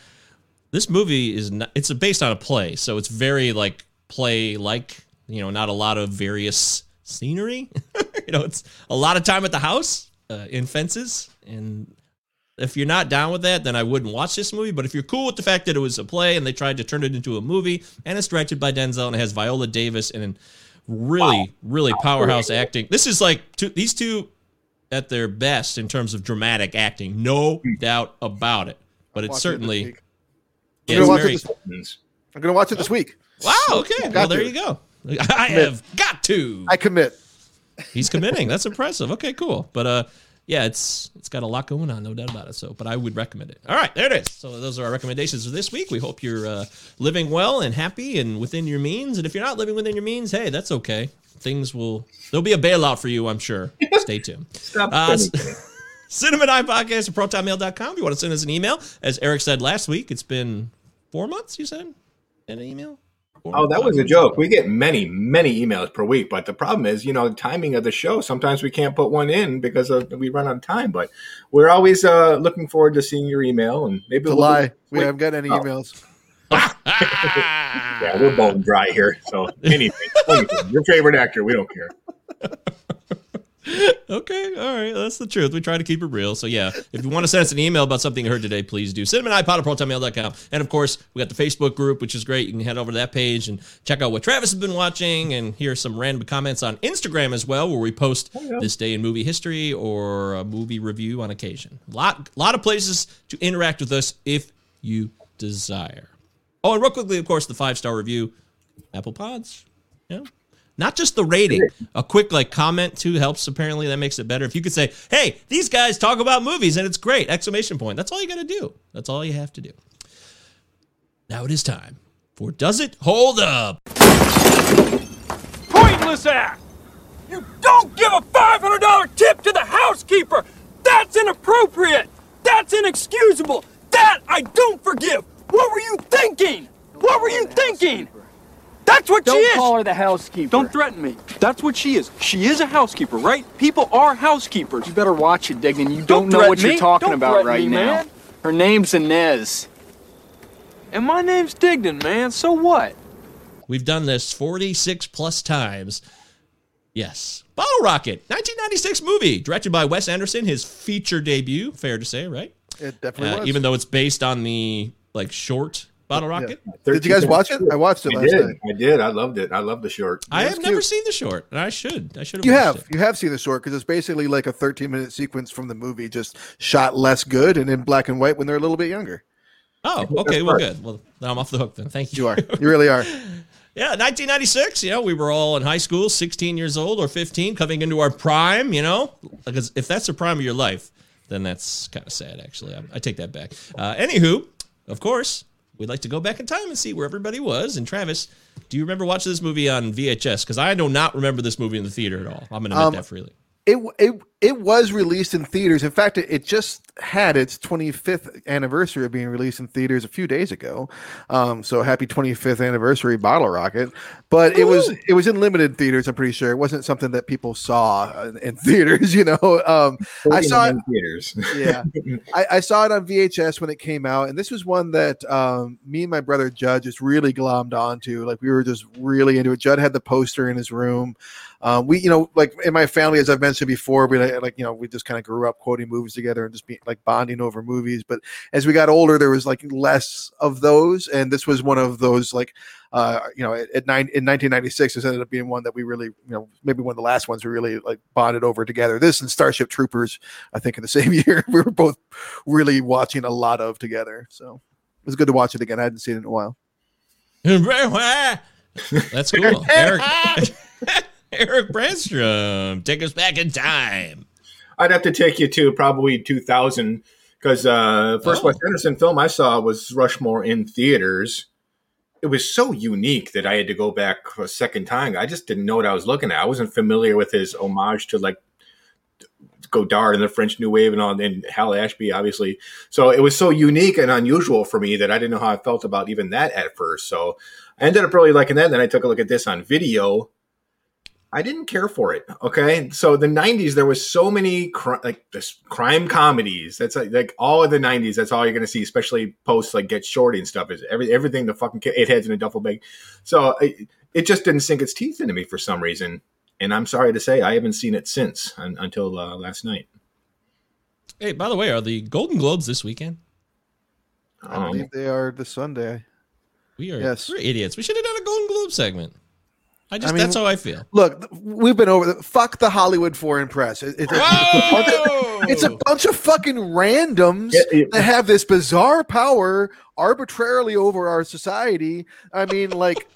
this movie is not, it's based on a play, so it's very like play like, you know, not a lot of various scenery. (laughs) you know, it's a lot of time at the house uh, in fences and if you're not down with that, then I wouldn't watch this movie. But if you're cool with the fact that it was a play and they tried to turn it into a movie and it's directed by Denzel and it has Viola Davis and really, really powerhouse acting. This is like two, these two at their best in terms of dramatic acting, no doubt about it. But it's certainly I'm it's gonna watch very, it this, I'm going to watch it this week. wow. Okay, well Got there to. you go. I have got to. I commit. He's committing. That's impressive. Okay, cool. But uh, yeah, it's it's got a lot going on, no doubt about it. So, but I would recommend it. All right, there it is. So those are our recommendations for this week. We hope you're uh, living well and happy and within your means. And if you're not living within your means, hey, that's okay. Things will there'll be a bailout for you, I'm sure. Stay tuned. (laughs) Stop Uh, spending. (laughs) Cinema Nine Podcast at protonmail.com. If you want to send us an email, as Eric said last week, it's been four months, you said? In an email? Four Oh, that was a joke. We get many, many emails per week, but the problem is, you know, the timing of the show. Sometimes we can't put one in because of, we run out of time. But we're always uh, looking forward to seeing your email, and maybe It's we'll- lie. We haven't got any Oh. emails. (laughs) Yeah, we're bone dry here. So anything, anything. your favorite actor, we don't care. (laughs) (laughs) Okay, all right, that's the truth. We try to keep it real. So yeah, if you want to send us an email about something you heard today, please do. CinemaNinePod at protonmail.com. And of course, we got the Facebook group, which is great. You can head over to that page and check out what Travis has been watching and hear some random comments on Instagram as well, where we post oh, this day in movie history or a movie review on occasion. Lot lot of places to interact with us if you desire. Oh, and real quickly, of course, the five star review, Apple Pods. Yeah. Not just the rating. A quick like comment too helps. Apparently, that makes it better. If you could say, "Hey, these guys talk about movies and it's great!" Exclamation point. That's all you got to do. That's all you have to do. Now it is time for Does It Hold Up? Pointless act! You don't give a $500 tip to the housekeeper! That's inappropriate! That's inexcusable! That I don't forgive! What were you thinking? What were you thinking? That's what she Don't is! call her the housekeeper. Don't threaten me. That's what she is. She is a housekeeper, right? People are housekeepers. You better watch it, Dignan. You Don't don't, know what threaten you're talking Don't about right me, now. man. Her name's Inez. And my name's Dignan, man. So what? We've done this 46 plus times. Yes. Bottle Rocket, 1996 movie, directed by Wes Anderson, his feature debut, fair to say, right? It definitely Uh, was. even though it's based on the like short Bottle Rocket. Did you guys watch it? I watched it I last did. night. I did. I loved it. I loved the short. I That's have never seen the short, and I should. I should have. You have it. you have seen the short because it's basically like a 13 minute sequence from the movie, just shot less good and in black and white when they're a little bit younger. Oh, okay. Well, good. Well, then I'm off the hook then. Thank you. You are, you really are. (laughs) Yeah, 1996. You know, we were all in high school, 16 years old or 15, coming into our prime. You know, because if that's the prime of your life, then that's kind of sad. Actually, I, I take that back. Uh, anywho, of course, we'd like to go back in time and see where everybody was. And Travis, do you remember watching this movie on VHS? Because I do not remember this movie in the theater at all. I'm going to admit Um, that freely. It it it was released in theaters. In fact, it, it just had its 25th anniversary of being released in theaters a few days ago. Um, so happy 25th anniversary, Bottle Rocket! But it was it was in limited theaters. I'm pretty sure it wasn't something that people saw in, in (laughs) theaters. You know, um, I saw it. in theaters. Yeah, I, I saw it on VHS when it came out, and this was one that um, me and my brother Judd just really glommed onto. Like we were just really into it. Judd had the poster in his room. Um, we, you know, like in my family, as I've mentioned before, we like, you know, we just kind of grew up quoting movies together and just being like bonding over movies. But as we got older, there was like less of those, and this was one of those like uh, you know, at, at nine in 1996, this ended up being one that we really, you know, maybe one of the last ones we really like bonded over together. This and Starship Troopers, I think, in the (laughs) same year, we were both really watching a lot of together. So it was good to watch it again. I hadn't seen it in a while. (laughs) That's cool. Eric (laughs) Eric Brandstrom, take us back in time. I'd have to take you to probably 2000 because uh, first Oh. Wes Anderson film I saw was Rushmore in theaters. It was so unique that I had to go back a second time. I just didn't know what I was looking at. I wasn't familiar with his homage to like Godard and the French New Wave and all, and Hal Ashby, obviously. So it was so unique and unusual for me that I didn't know how I felt about even that at first. So I ended up really liking that. Then I took a look at this on video. I didn't care for it. Okay, so the '90s there was so many cri- like this crime comedies. That's like, like all of the '90s. That's all you're gonna see, especially post like Get Shorty and stuff. Is every everything the fucking kid, it heads in a duffel bag. So it, it just didn't sink its teeth into me for some reason. And I'm sorry to say, I haven't seen it since un, until uh, last night. Hey, by the way, are the Golden Globes this weekend? I Um, believe they are this Sunday. We are Yes. we're idiots. We should have done a Golden Globe segment. I just I mean- that's how I feel. Look, we've been over. The, fuck the Hollywood foreign press. It- it's, a, it's a bunch of- it's a bunch of fucking randoms Yeah, yeah. that have this bizarre power arbitrarily over our society. I mean, like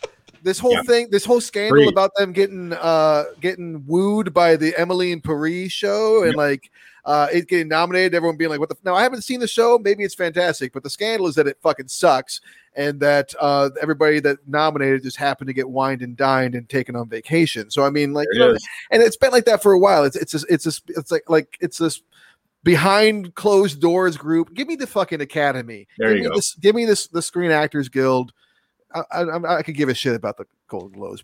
this whole Yeah. thing, this whole scandal Agreed. about them getting uh getting wooed by the Emily in Paris show, and like uh it getting nominated. Everyone being like, "What the?" F-? Now I haven't seen the show. Maybe it's fantastic, but the scandal is that it fucking sucks. And that uh, everybody that nominated just happened to get wined and dined and taken on vacation. So I mean, like, you know, is. and it's been like that for a while. It's it's a, it's a, it's like like it's this behind closed doors group. Give me the fucking academy. There give you me go. This, give me this the Screen Actors Guild. I, I, I- I could give a shit about the Golden Globes.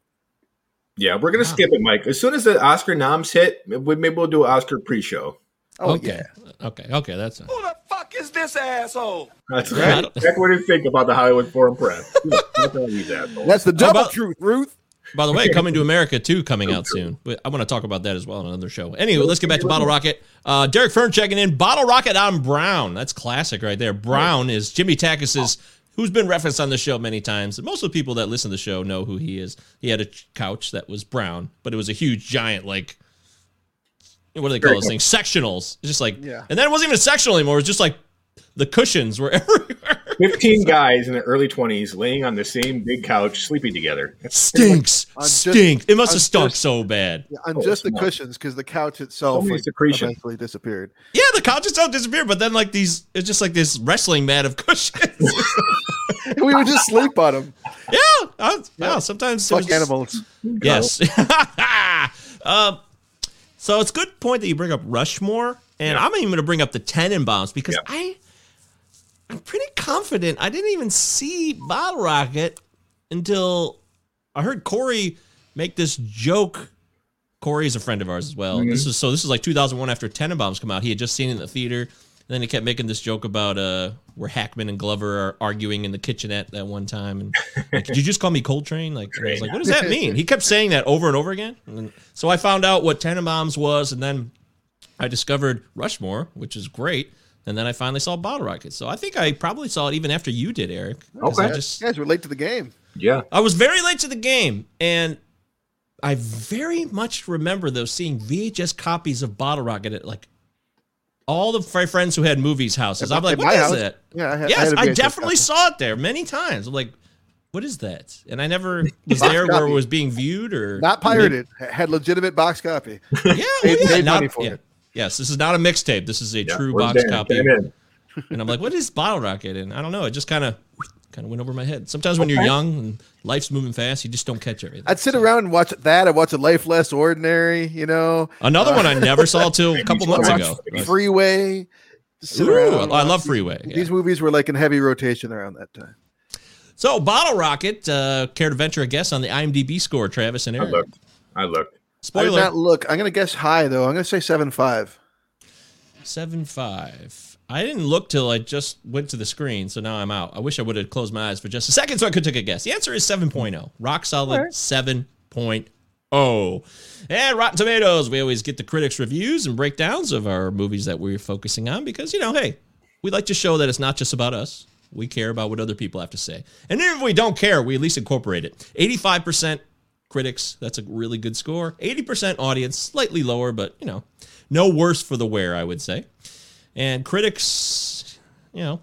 yeah, we're gonna skip it, Mike. As soon as the Oscar noms hit, we- maybe we'll do an Oscar pre-show. Oh okay. Okay. Okay. That's Who the fuck is this asshole? That's right. don't- That's what do you think about the Hollywood Foreign Press. That's all these assholes. That's the double about- truth, Ruth. By the way, coming to (laughs) America too, coming out soon. I want to talk about that as well on another show. Anyway, let's get back to Bottle Rocket. Uh, Derek Fern checking in. Bottle Rocket on Brown. That's classic right there. Brown is Jimmy Takis's, who's been referenced on the show many times. Most of the people that listen to the show know who he is. He had a couch that was brown, but it was a huge, giant, like, what do they call Very those things? Sectionals. It's just like, Yeah. and then it wasn't even a sectional anymore. It was just like the cushions were (laughs) everywhere. 15 guys in their early 20s laying on the same big couch, sleeping together. That's Stinks. I'm just- Stinks. It must I'm have stunk just- so bad. Yeah, on Oh, just the smart. cushions because the couch itself many like, secretion. eventually disappeared. Yeah, the couch itself disappeared, but then like these, it's just like this wrestling mat of (laughs) cushions. And (laughs) we would just sleep on them. yeah, I, wow. Sometimes it Fuck was just- animals. Yes. um, so it's a good point that you bring up Rushmore, and I'm even going to bring up the Tenenbaums because Yeah. I, I'm pretty confident I didn't even see Bottle Rocket until I heard Corey make this joke. Corey is a friend of ours as well. This mm-hmm. is so. This is like 2001 after Tenenbaums come out. He had just seen it in the theater. And then he kept making this joke about uh, where Hackman and Glover are arguing in the kitchenette that one time. And like, did you just call me Coltrane? Like, I was like, what does that mean? He kept saying that over and over again. And so I found out what Tenenbaums was, and then I discovered Rushmore, which is great. And then I finally saw Bottle Rocket. So I think I probably saw it even after you did, Eric. 'Cause I Okay. just You guys were late to the game. Yeah. I was very late to the game, and I very much remember though seeing VHS copies of Bottle Rocket at like all the fri- friends who had movies houses. I'm like, what is what my house. that? Yeah, I had- I yes, had a I, VHS definitely saw it there many times. I'm like, what is that? And I never (laughs) was Box there where it was being viewed or Not pirated. Had legitimate box copy. (laughs) Yeah, Paid- yeah, paid not- money for yeah. it. Yes, this is not a mixtape. This is a Yeah, true box Dan? copy. Dan. And I'm like, what is Bottle Rocket? And I don't know. It just kind of kind of went over my head. Sometimes when you're young and life's moving fast, you just don't catch everything. I'd sit around and watch that. I'd watch a Life Less Ordinary. You know, Another one I never saw till a (laughs) couple months ago. Freeway. Ooh, I love watch these- Freeway, yeah. These movies were like in heavy rotation around that time. So, Bottle Rocket, uh, care to venture a guess on the IMDb score, Travis and I Eric? looked. I looked. I did Spoiler not look. I'm gonna guess high though. I'm gonna say seven five. seven five. I didn't look till I just went to the screen, so now I'm out. I wish I would have closed my eyes for just a second so I could take a guess. The answer is 7.0. Rock solid 7.0. And Rotten Tomatoes, we always get the critics' reviews and breakdowns of our movies that we're focusing on because, you know, hey, we like to show that it's not just about us. We care about what other people have to say. And even if we don't care, we at least incorporate it. 85% critics, that's a really good score. 80% audience, slightly lower, but, you know, no worse for the wear, I would say. And critics, you know,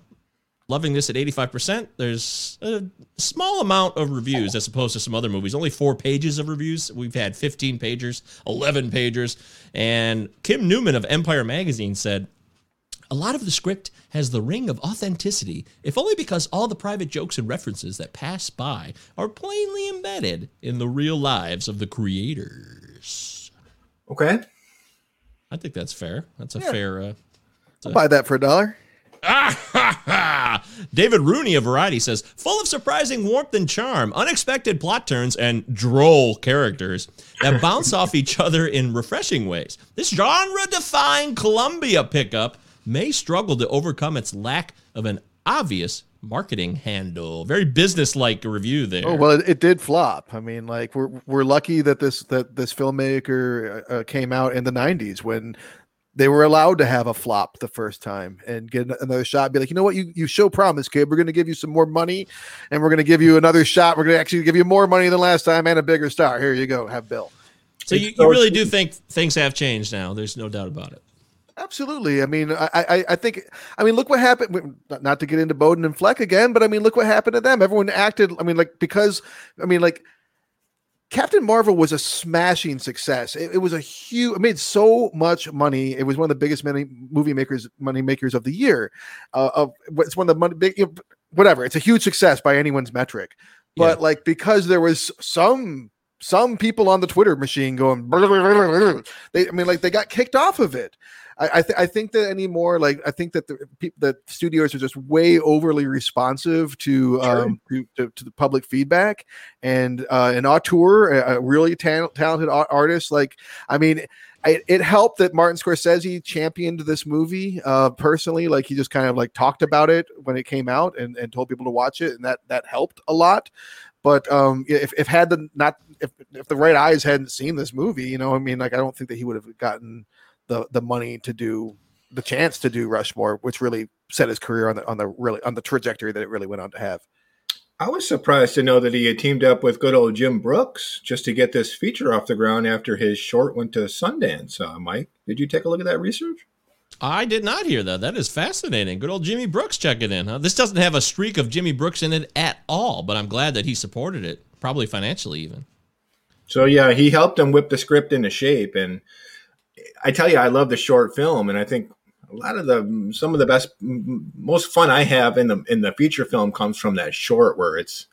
loving this at 85%. There's a small amount of reviews as opposed to some other movies. Only four pages of reviews. We've had 15 pagers, 11 pagers. And Kim Newman of Empire Magazine said, a lot of the script has the ring of authenticity, if only because all the private jokes and references that pass by are plainly embedded in the real lives of the creators. Okay. I think that's fair. That's a Yeah. fair. Uh, I'll buy that for a dollar. (laughs) David Rooney of Variety says, full of surprising warmth and charm, unexpected plot turns, and droll characters that (laughs) bounce off each other in refreshing ways. This genre defying Columbia pickup may struggle to overcome its lack of an obvious marketing handle. Very business-like review there. Oh well, it, it did flop. I mean, like we're we're lucky that this that this filmmaker uh, uh, came out in the '90s when they were allowed to have a flop the first time and get another shot. Be like, you know what, you you show promise, kid. We're going to give you some more money, and we're going to give you another shot. We're going to actually give you more money than last time and a bigger star. Here you go, have Bill. so you, you really do think things have changed now. There's no doubt about it. Absolutely. I mean, I, I, I think, I mean, look what happened. not- Not to get into Boden and Fleck again, but I mean, look what happened to them. Everyone acted. I mean, like because, I mean, like Captain Marvel was a smashing success. It, it was a huge. It made so much money. It was one of the biggest money movie makers, money makers of the year. Uh, of it's one of the money big, you know, whatever. It's a huge success by anyone's metric. But Yeah. like because there was some some people on the Twitter machine going, (laughs) they, I mean, like they got kicked off of it. I I, th- I think that anymore, like I think that the the studios are just way overly responsive to um to, to, to the public feedback, and uh, an auteur, a, a really ta- talented artist, like I mean. It, it helped that Martin Scorsese championed this movie uh, personally. Like he just kind of like talked about it when it came out and, and told people to watch it, and that that helped a lot. But um, if, if had the not if, if the right eyes hadn't seen this movie, you know, I mean, like I don't think that he would have gotten the the money to do the chance to do Rushmore, which really set his career on the on the really on the trajectory that it really went on to have. I was surprised to know that he had teamed up with good old Jim Brooks just to get this feature off the ground after his short went to Sundance. Uh, Mike, did you take a look at that research? I did not hear that. That is fascinating. Good old Jimmy Brooks checking in, huh? This doesn't have a streak of Jimmy Brooks in it at all, but I'm glad that he supported it, probably financially even. So yeah, he helped him whip the script into shape, and I tell you, I love the short film, and I think a lot of the some of the best, most fun I have in the in the feature film comes from that short where it's,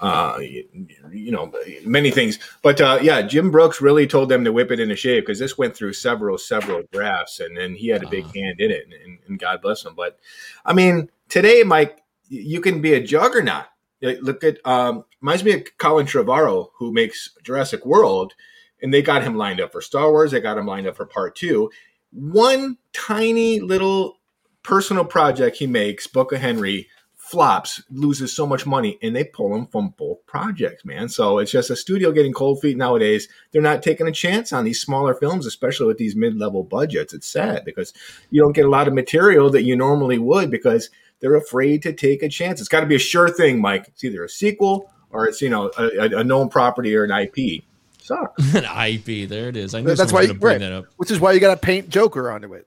uh, you, you know, many things. But uh, yeah, Jim Brooks really told them to whip it into shape because this went through several several drafts, and then he had a big hand in it, and, and God bless him. But I mean, today, Mike, you can be a juggernaut. Look at um, reminds me of Colin Trevorrow, who makes Jurassic World, and they got him lined up for Star Wars. They got him lined up for Part Two. One tiny little personal project he makes, Book of Henry, flops, loses so much money, and they pull him from both projects, man. So it's just a studio getting cold feet nowadays. They're not taking a chance on these smaller films, especially with these mid-level budgets. It's sad because you don't get a lot of material that you normally would because they're afraid to take a chance. It's got to be a sure thing, Mike. It's either a sequel or it's you know a, a- a known property or an IP. Sucks. (laughs) An IP, there it is. I knew That's why, you, bring right, that up. which is why you got to paint Joker onto it.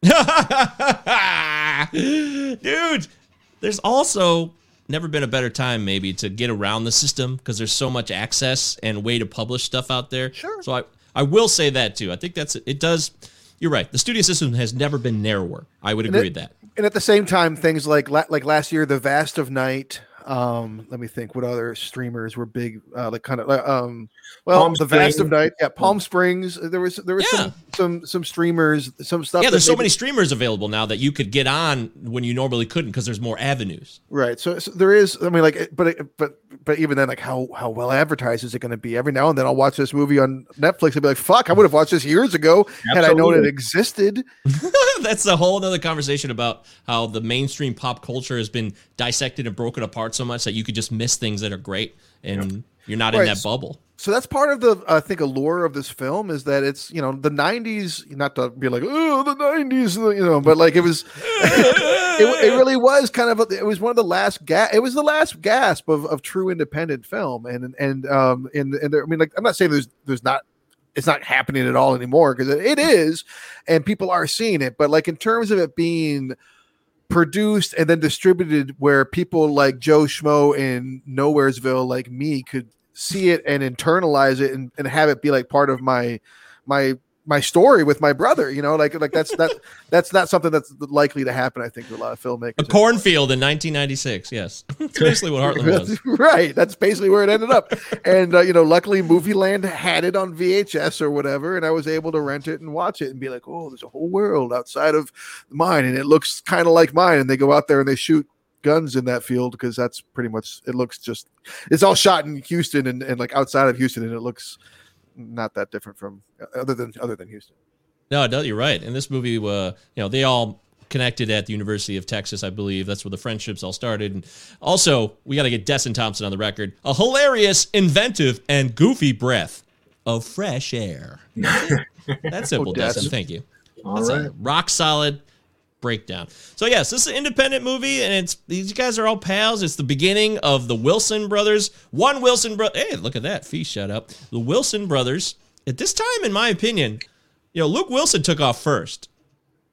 (laughs) Dude, there's also never been a better time maybe to get around the system because there's so much access and way to publish stuff out there. Sure. So I, I will say that too. I think that's it does you're right. The studio system has never been narrower. I would And agree it- with that. And at the same time, things like like last year, The Vast of Night. Um, let me think. What other streamers were big? Uh, like kind of like um, well, Palm The Vast of Night. Yeah, Palm Springs. There was there was some some some streamers, some stuff. Yeah, there's so many streamers available now that you could get on when you normally couldn't because there's more avenues. Right. So, so there is. I mean, like, but it- but but even then, like, how how well advertised is it going to be? Every now and then, I'll watch this movie on Netflix and be like, "Fuck, I would have watched this years ago had I known it existed." (laughs) That's a whole other conversation about how the mainstream pop culture has been dissected and broken apart so much that you could just miss things that are great and you're not in that bubble. So that's part of the I think allure of this film is that it's you know the '90s. Not to be like, oh, the '90s, you know, but like it was. (laughs) it, it really was kind of a, it was one of the last ga- it was the last gasp of, of true independent film and and um and and there, I mean like I'm not saying there's there's not it's not happening at all anymore because it, it is and people are seeing it but like in terms of it being produced and then distributed where people like Joe Schmo in Nowheresville, like me, could see it and internalize it and, and have it be like part of my my my story with my brother. You know, like like that's that (laughs) that's not something that's likely to happen. I think to a lot of filmmakers. A cornfield in 1996. Yes, (laughs) that's basically what Heartland was. (laughs) right. That's basically where it ended up. and uh, you know, luckily, Movie Land had it on VHS or whatever, and I was able to rent it and watch it and be like, oh, there's a whole world outside of mine, and it looks kind of like mine. And they go out there and they shoot guns in that field because that's pretty much it looks just it's all shot in Houston and, and like outside of Houston and it looks not that different from other than other than Houston. No, no, you're right. In this movie, uh, you know, they all connected at the University of Texas, I believe. That's where the friendships all started. And also, we got to get Desson Thomson on the record. A hilarious, inventive, and goofy breath of fresh air. (laughs) That's simple, Oh, Des. Desson. Thank you. All That's right. a rock solid breakdown. So yes, this is an independent movie, and it's these guys are all pals. It's the beginning of the Wilson brothers. One Wilson brother. Hey, look at that. Fee shut up. The Wilson brothers. At this time, in my opinion, you know, Luke Wilson took off first.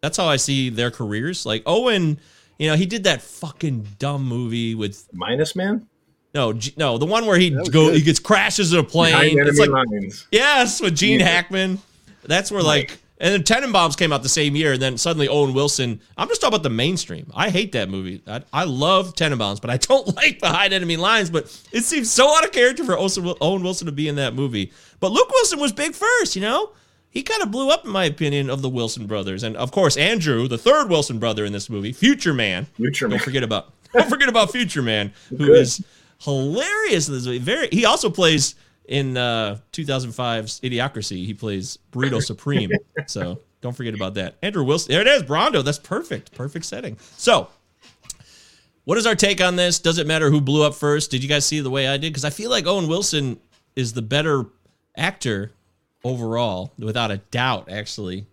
That's how I see their careers. Like Owen, you know, he did that fucking dumb movie with Minus Man? no, no, the one where he was go good. he gets crashes in a plane. Behind It's like. Yes, with Gene Yeah. Hackman. That's where like and then Tenenbaums came out the same year, and then suddenly Owen Wilson. I'm just talking about the mainstream. I hate that movie. I, I love Tenenbaums, but I don't (laughs) like Behind Enemy Lines. But it seems so out of character for Owen Owen Wilson to be in that movie. But Luke Wilson was big first, you know. He kind of blew up, in my opinion, of the Wilson brothers, and of course Andrew, the third Wilson brother in this movie, Future Man. Future Man. Don't forget about (laughs) don't forget about Future Man, who Good. is hilarious in this movie. Very. He also plays in uh, 2005's Idiocracy. He plays Burrito (laughs) Supreme. so don't forget about that. Andrew Wilson. There it is. Brawndo. That's perfect. Perfect setting. So. What is our take on this? Does it matter who blew up first? Did you guys see the way I did? Because I feel like Owen Wilson is the better actor overall, without a doubt, actually,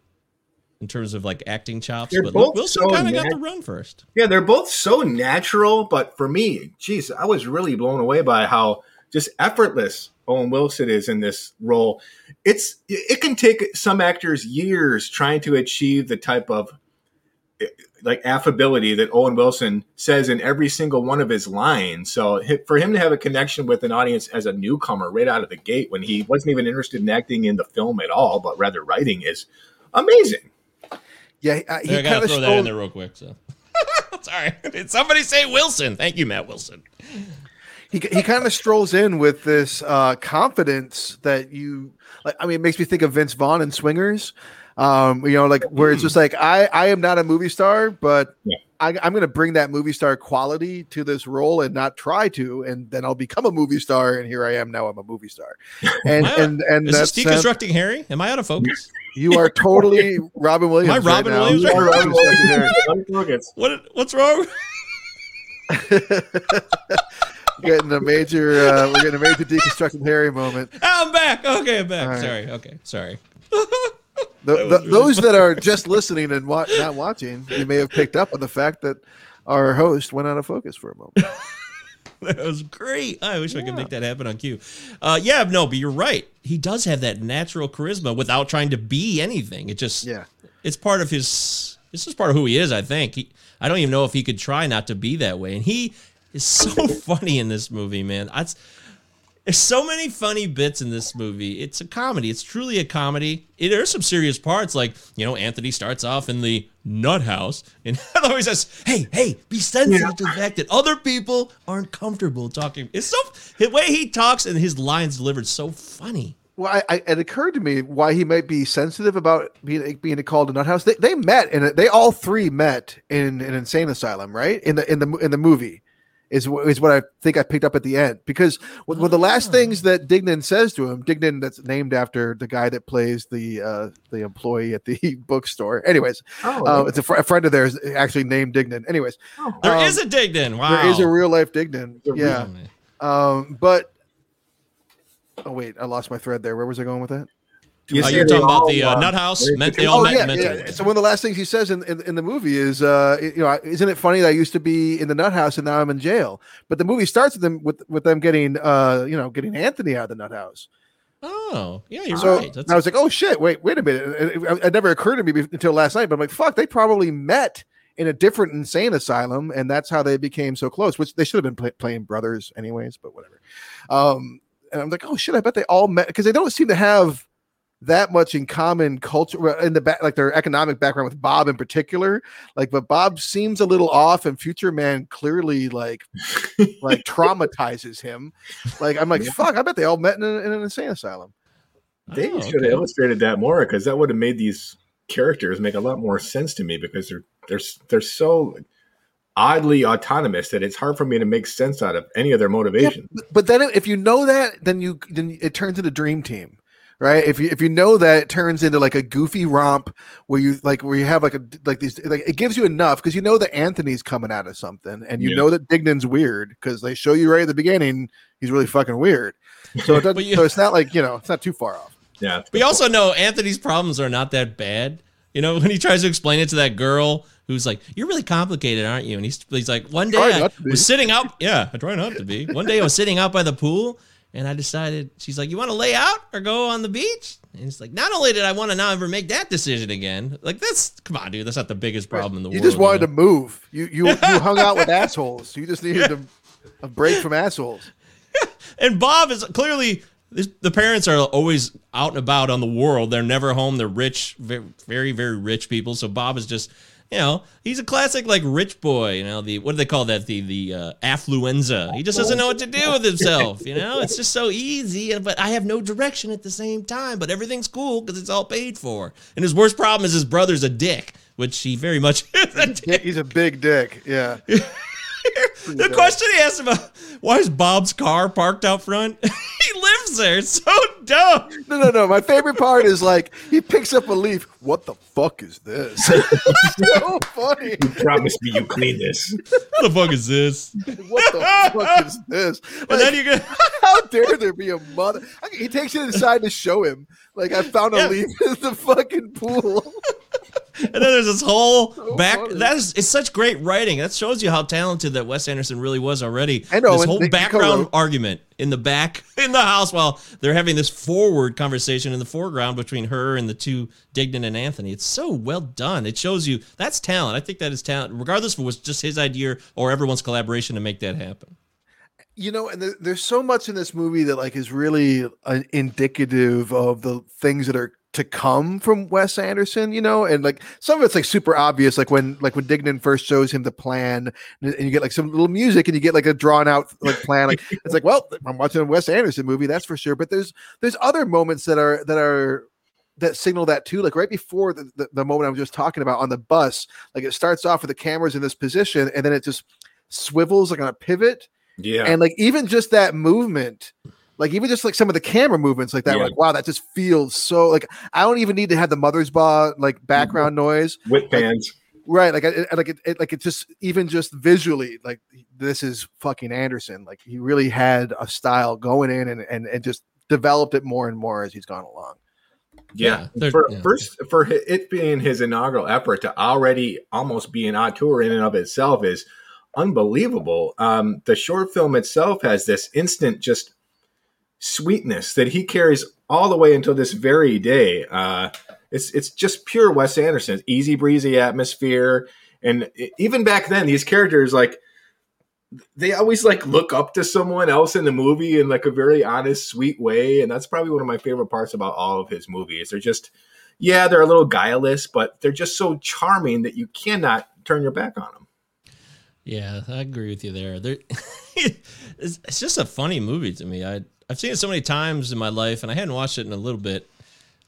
in terms of like acting chops. They're but both Wilson so kind of got the run first. Yeah, they're both so natural, but for me, geez, I was really blown away by how just effortless Owen Wilson is in this role. It's it can take some actors years trying to achieve the type of eh, like affability that Owen Wilson says in every single one of his lines. So for him to have a connection with an audience as a newcomer right out of the gate when he wasn't even interested in acting in the film at all, but rather writing is amazing. Yeah, uh, he I gotta of throw that in there real quick. So, (laughs) sorry. Did somebody say Wilson? Thank you, Matt Wilson. He, he kind of strolls in with this uh, confidence that you like. I mean, it makes me think of Vince Vaughn in Swingers. Um, you know, like where it's just like I I am not a movie star, but Yeah. I, I'm going to bring that movie star quality to this role and not try to, and then I'll become a movie star. And here I am now. I'm a movie star, (laughs) and and and Is that's deconstructing Harry? Am I out of focus? (laughs) you are totally Robin Williams. (laughs) Am I Robin now. Williams? Are Robin Williams. What? What's wrong? Getting a major uh, we're getting a major deconstructing Harry moment. Oh, (laughs) I'm back. Okay, I'm back. Right. Sorry. Okay, sorry. (laughs) The, the, those that are just listening and wa- not watching, you may have picked up on the fact that our host went out of focus for a moment. (laughs) That was great. I wish I could make that happen on cue. Uh, yeah, no, but you're right. He does have that natural charisma without trying to be anything. It just, Yeah. it's part of his. This is part of who he is. I think. He, I don't even know if he could try not to be that way. And he is so (laughs) funny in this movie, man. That's there's so many funny bits in this movie. It's a comedy. It's truly a comedy. It, there are some serious parts, like you know, Anthony starts off in the nut house, and (laughs) always says, "Hey, hey, be sensitive to the fact that other people aren't comfortable talking." It's so the way he talks and his lines delivered so funny. Well, I, I, it occurred to me why he might be sensitive about being being called a nut house. They, they met and they all three met in an insane asylum, right? In the in the in the movie is is what I think I picked up at the end because one one of the last things that Dignan says to him, Dignan that's named after the guy that plays the uh, the employee at the (laughs) bookstore. Anyways, Oh, uh, it's a, fr- a friend of theirs actually named Dignan. Anyways, There Um, is a Dignan. Wow, there is a real life Dignan. Yeah. Um, but oh wait, I lost my thread there. Where was I going with that? You Uh, you're talking about the uh, nut house. they- Meant they all Oh met. yeah, yeah. So one of the last things he says in, in, in the movie is, uh, you know, isn't it funny that I used to be in the nut house and now I'm in jail? But the movie starts with them with with them getting, uh, you know, getting Anthony out of the nut house. Oh, yeah, you're so right. That's, I was like, oh shit, wait, wait a minute. It, it, it never occurred to me until last night, but I'm like, fuck, they probably met in a different insane asylum, and that's how they became so close. Which they should have been play- playing brothers anyways, but whatever. Um, and I'm like, oh shit, I bet they all met because they don't seem to have that much in common culture in the back like their economic background with bob in particular. Like but bob seems a little off and future man clearly like like (laughs) traumatizes him. Like i'm like fuck i bet they all met in, a, in an insane asylum. Oh, they Oh, should have illustrated that more because that would have made these characters make a lot more sense to me because they're they're they're so oddly autonomous that it's hard for me to make sense out of any of their motivation. but, but then if you know that then you then it turns into dream team right if you if you know that it turns into like a goofy romp where you like where you have like a like these like it gives you enough because you know that anthony's coming out of something and you Yeah. know that dignan's weird because they show you right at the beginning he's really fucking weird so it doesn't, (laughs) you- so it's not like you know it's not too far off Yeah, We also know Anthony's problems are not that bad. You know, (laughs) when he tries to explain it to that girl who's like, "You're really complicated, aren't you?" And he's he's like, "One day Try I not to be." was sitting out. Yeah, I try not to be. One day I was sitting out by the pool, and I decided. She's like, "You want to lay out or go on the beach?" And it's like, not only did I want to not ever make that decision again, like that's come on, dude, that's not the biggest problem in the you world. You just wanted know? to move you you you (laughs) hung out with assholes you just needed a break from assholes (laughs) And Bob is clearly this, the parents are always out and about on the world. They're never home. They're rich, very, very rich people. So Bob is just, you know, he's a classic like rich boy. You know, the what do they call that? The the uh, affluenza. He just doesn't know what to do with himself. You know, it's just so easy. But I have no direction at the same time. But everything's cool because it's all paid for. And his worst problem is his brother's a dick, which he very much (laughs) is a he's a big dick yeah (laughs) The question he asked about why is Bob's car parked out front? (laughs) he lives (laughs) there. It's so dumb. No, no, no. My favorite part is like he picks up a leaf. What the fuck is this? (laughs) so funny. you promised me you clean this. What the fuck is this? What the fuck is (laughs) this? And then you get how dare there be a mother? He takes it inside to show him. Like I found a Yeah. leaf in the fucking pool. And then there's this whole (laughs) back. That is it's such great writing. That shows you how talented that Wes Anderson really was already. I know, This whole background co-wrote. argument in the back (laughs) in the house while they're having this forward conversation in the foreground between her and the two Dignan and Anthony. It's so well done. It shows you that's talent. I think that is talent, regardless if it was just his idea or everyone's collaboration to make that happen. You know, and there, there's so much in this movie that like is really uh, indicative of the things that are to come from Wes Anderson, you know, and like some of it's like super obvious, like when like when Dignan first shows him the plan, and, and you get like some little music, and you get like a drawn out like plan. Like (laughs) it's like, well, I'm watching a Wes Anderson movie, that's for sure. But there's there's other moments that are that are that signal that too. Like right before the, the, the moment I was just talking about on the bus, like it starts off with the cameras in this position, and then it just swivels like on a pivot Yeah, and like even just that movement like even just like some of the camera movements like that Yeah. like wow that just feels so like i don't even need to have the mother's bar like background noise with fans. right like I, I- like it, it like it just even just visually like this is fucking anderson like he really had a style going in and and, and just developed it more and more as he's gone along Yeah, Yeah, for yeah. first for it being his inaugural effort to already almost be an auteur in and of itself is unbelievable. Um, the short film itself has this instant just sweetness that he carries all the way until this very day. Uh, it's it's just pure Wes Anderson, easy breezy atmosphere, and even back then, these characters like they always like look up to someone else in the movie in like a very honest, sweet way, and that's probably one of my favorite parts about all of his movies. They're just, yeah, they're a little guileless, but they're just so charming that you cannot turn your back on them. Yeah, I agree with you there. There, (laughs) it's, it's just a funny movie to me. I I've seen it so many times in my life, and I hadn't watched it in a little bit,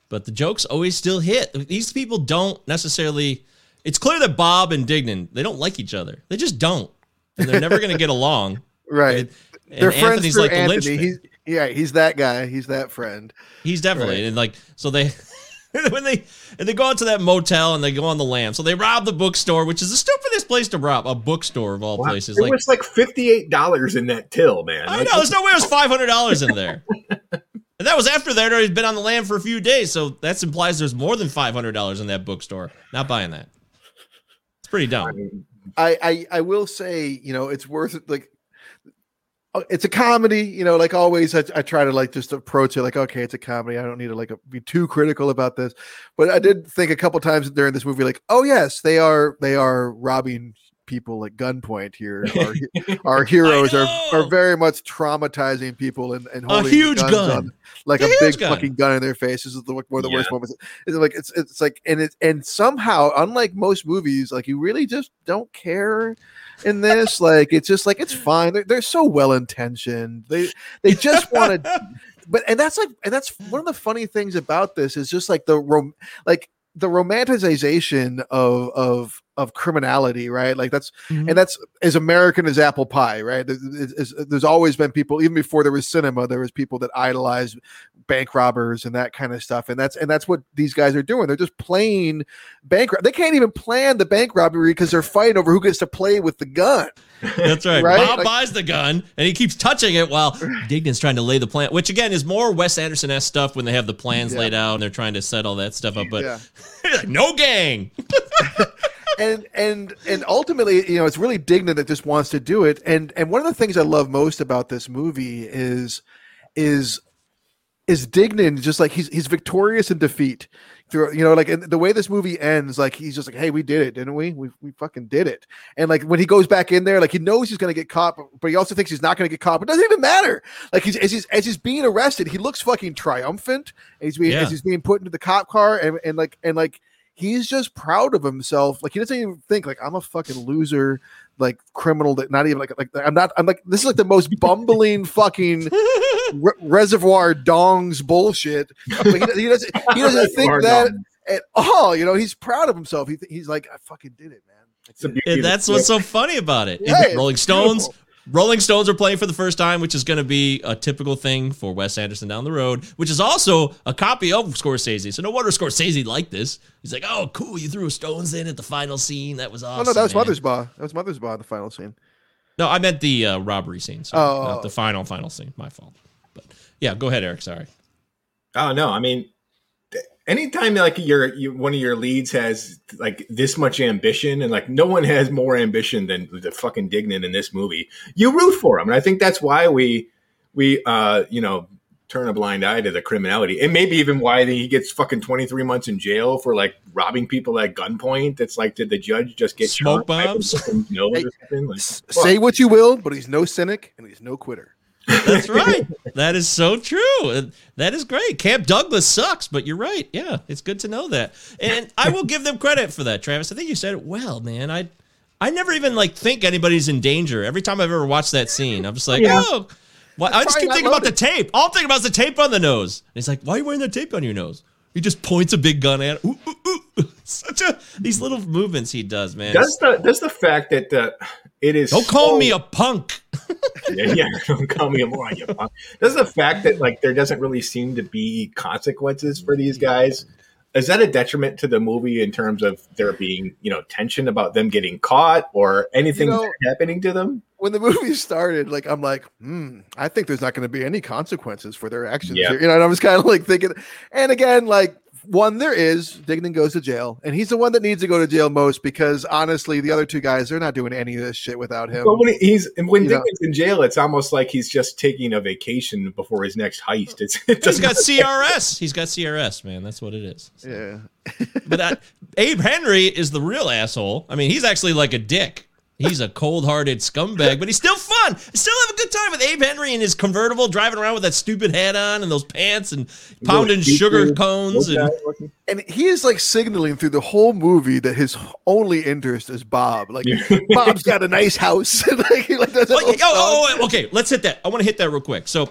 but the jokes always still hit. These people don't necessarily. It's clear that Bob and Dignan they don't like each other. They just don't, and they're never going to get along. (laughs) right And they're friends Anthony's through like the anthony he's yeah he's that guy he's that friend He's definitely Right. and like so they (laughs) (laughs) when they and they go into that motel and they go on the lam. So they rob the bookstore, which is the stupidest place to rob a bookstore of all Wow. places. There Like was like fifty eight dollars in that till, man. I Like, know there's no way there's five hundred dollars in there. (laughs) And that was after they'd already been on the land for a few days, so that implies there's more than five hundred dollars in that bookstore. Not buying that. It's pretty dumb. I, I I will say, you know, it's worth. Like, it's a comedy, you know, like always I, I try to like just approach it like, okay, it's a comedy. I don't need to like be too critical about this. But I did think a couple times during this movie, like, oh yes, they are they are robbing people at gunpoint here. (laughs) Our, our heroes are, are very much traumatizing people and, and A huge gun. on- like A a, big gun. fucking gun in their face. This is the one of the worst Yeah. moments. It's like it's it's like and it and somehow, unlike most movies, like you really just don't care in this. like it's just like it's fine. They're, they're so well intentioned. They they just want to (laughs) but and that's like and that's one of the funny things about this is just like the rom like the romanticization of of of criminality right like that's Mhm. and that's as american as apple pie right there's, there's, there's always been people even before there was cinema there was people that idolized bank robbers and that kind of stuff and that's and that's what these guys are doing they're just playing bank rob- they can't even plan the bank robbery because they're fighting over who gets to play with the gun That's right. Right? Bob Like- buys the gun and he keeps touching it while (laughs) Dignan's trying to lay the plan, which again is more Wes Anderson s stuff when they have the plans Yeah. laid out and they're trying to set all that stuff up. But yeah (laughs) no gang. (laughs) and and and ultimately you know it's really dignan that just wants to do it. And and one of the things i love most about this movie is is is dignan just like he's he's victorious in defeat through you know like and the way this movie ends like he's just like hey we did it didn't we? We, we fucking did it. And like when he goes back in there like he knows he's gonna get caught but, but he also thinks he's not gonna get caught but it doesn't even matter. Like he's as he's as he's being arrested he looks fucking triumphant he's being Yeah. as he's being put into the cop car and, and like and like he's just proud of himself. Like he doesn't even think like I'm a fucking loser, like criminal that not even like like I'm not. I'm like this is like the most bumbling (laughs) fucking re- reservoir dongs bullshit. Like, he, he doesn't he doesn't think that on. at all. You know, he's proud of himself. He, he's like I fucking did it, man. It's a did it." beauty And that's what's so funny about it. Yeah, Rolling Stones. Beautiful. Rolling Stones are playing for the first time, which is going to be a typical thing for Wes Anderson down the road, which is also a copy of Scorsese. So no wonder Scorsese liked this. He's like, "Oh, cool! You threw Stones in at the final scene. That was Oh awesome." no, that was man." Mothersbaugh. That was Mothersbaugh. The final scene. No, I meant the uh, robbery scene. So Oh. not the final final scene. My fault. But yeah, go ahead, Eric. Sorry. Oh no, I mean, th- anytime like your you, one of your leads has like this much ambition, and like no one has more ambition than the fucking Dignan in this movie, you root for him, and I think that's why we we uh you know turn a blind eye to the criminality, and maybe even why he gets fucking twenty three months in jail for like robbing people at gunpoint. That's like, did the judge just get Smoke by bombs? the Hey, or? Like, Say what you will, but he's no cynic and he's no quitter. That's (laughs) right. that is so true. That is great. Camp Douglas sucks, but you're right. Yeah, it's good to know that. And I will give them credit for that, Travis. I think you said it well, man. I I never even like think anybody's in danger. Every time I've ever watched that scene, I'm just like, Yeah. oh. Well, I just keep thinking about the tape. All I'm thinking about is the tape on the nose. And he's like, why are you wearing that tape on your nose? He just points a big gun at. Ooh, ooh, ooh. (laughs) Such a these little movements he does, man. Does the does the fact that uh, it is Don't call so- me a punk. (laughs) yeah, yeah, don't call me a moron, you punk. Does the fact that like there doesn't really seem to be consequences for these guys is that a detriment to the movie in terms of there being you know tension about them getting caught or anything You know- happening to them? when the movie (laughs) started, like I'm like, hmm, I think there's not going to be any consequences for their actions. Yeah. Here. You know, and I was kind of like thinking, and again, like one, there is Dignan goes to jail, and he's the one that needs to go to jail most because honestly, the other two guys, they're not doing any of this shit without him. But when he's when You know- in jail, it's almost like he's just taking a vacation before his next heist. It's it He's doesn't- got CRS. (laughs) He's got CRS, man. That's what it is. yeah, But that, Abe Henry is the real asshole. I mean, he's actually like a dick. He's a cold-hearted scumbag, but he's still fun. I still have a good time with Abe Henry in his convertible, driving around with that stupid hat on and those pants and pounding Little sugar cones. little And and he is like signaling through the whole movie that his only interest is Bob. Like (laughs) Bob's got a nice house. (laughs) like, like, does that oh, oh, oh, oh, okay, let's hit that. I want to hit that real quick. So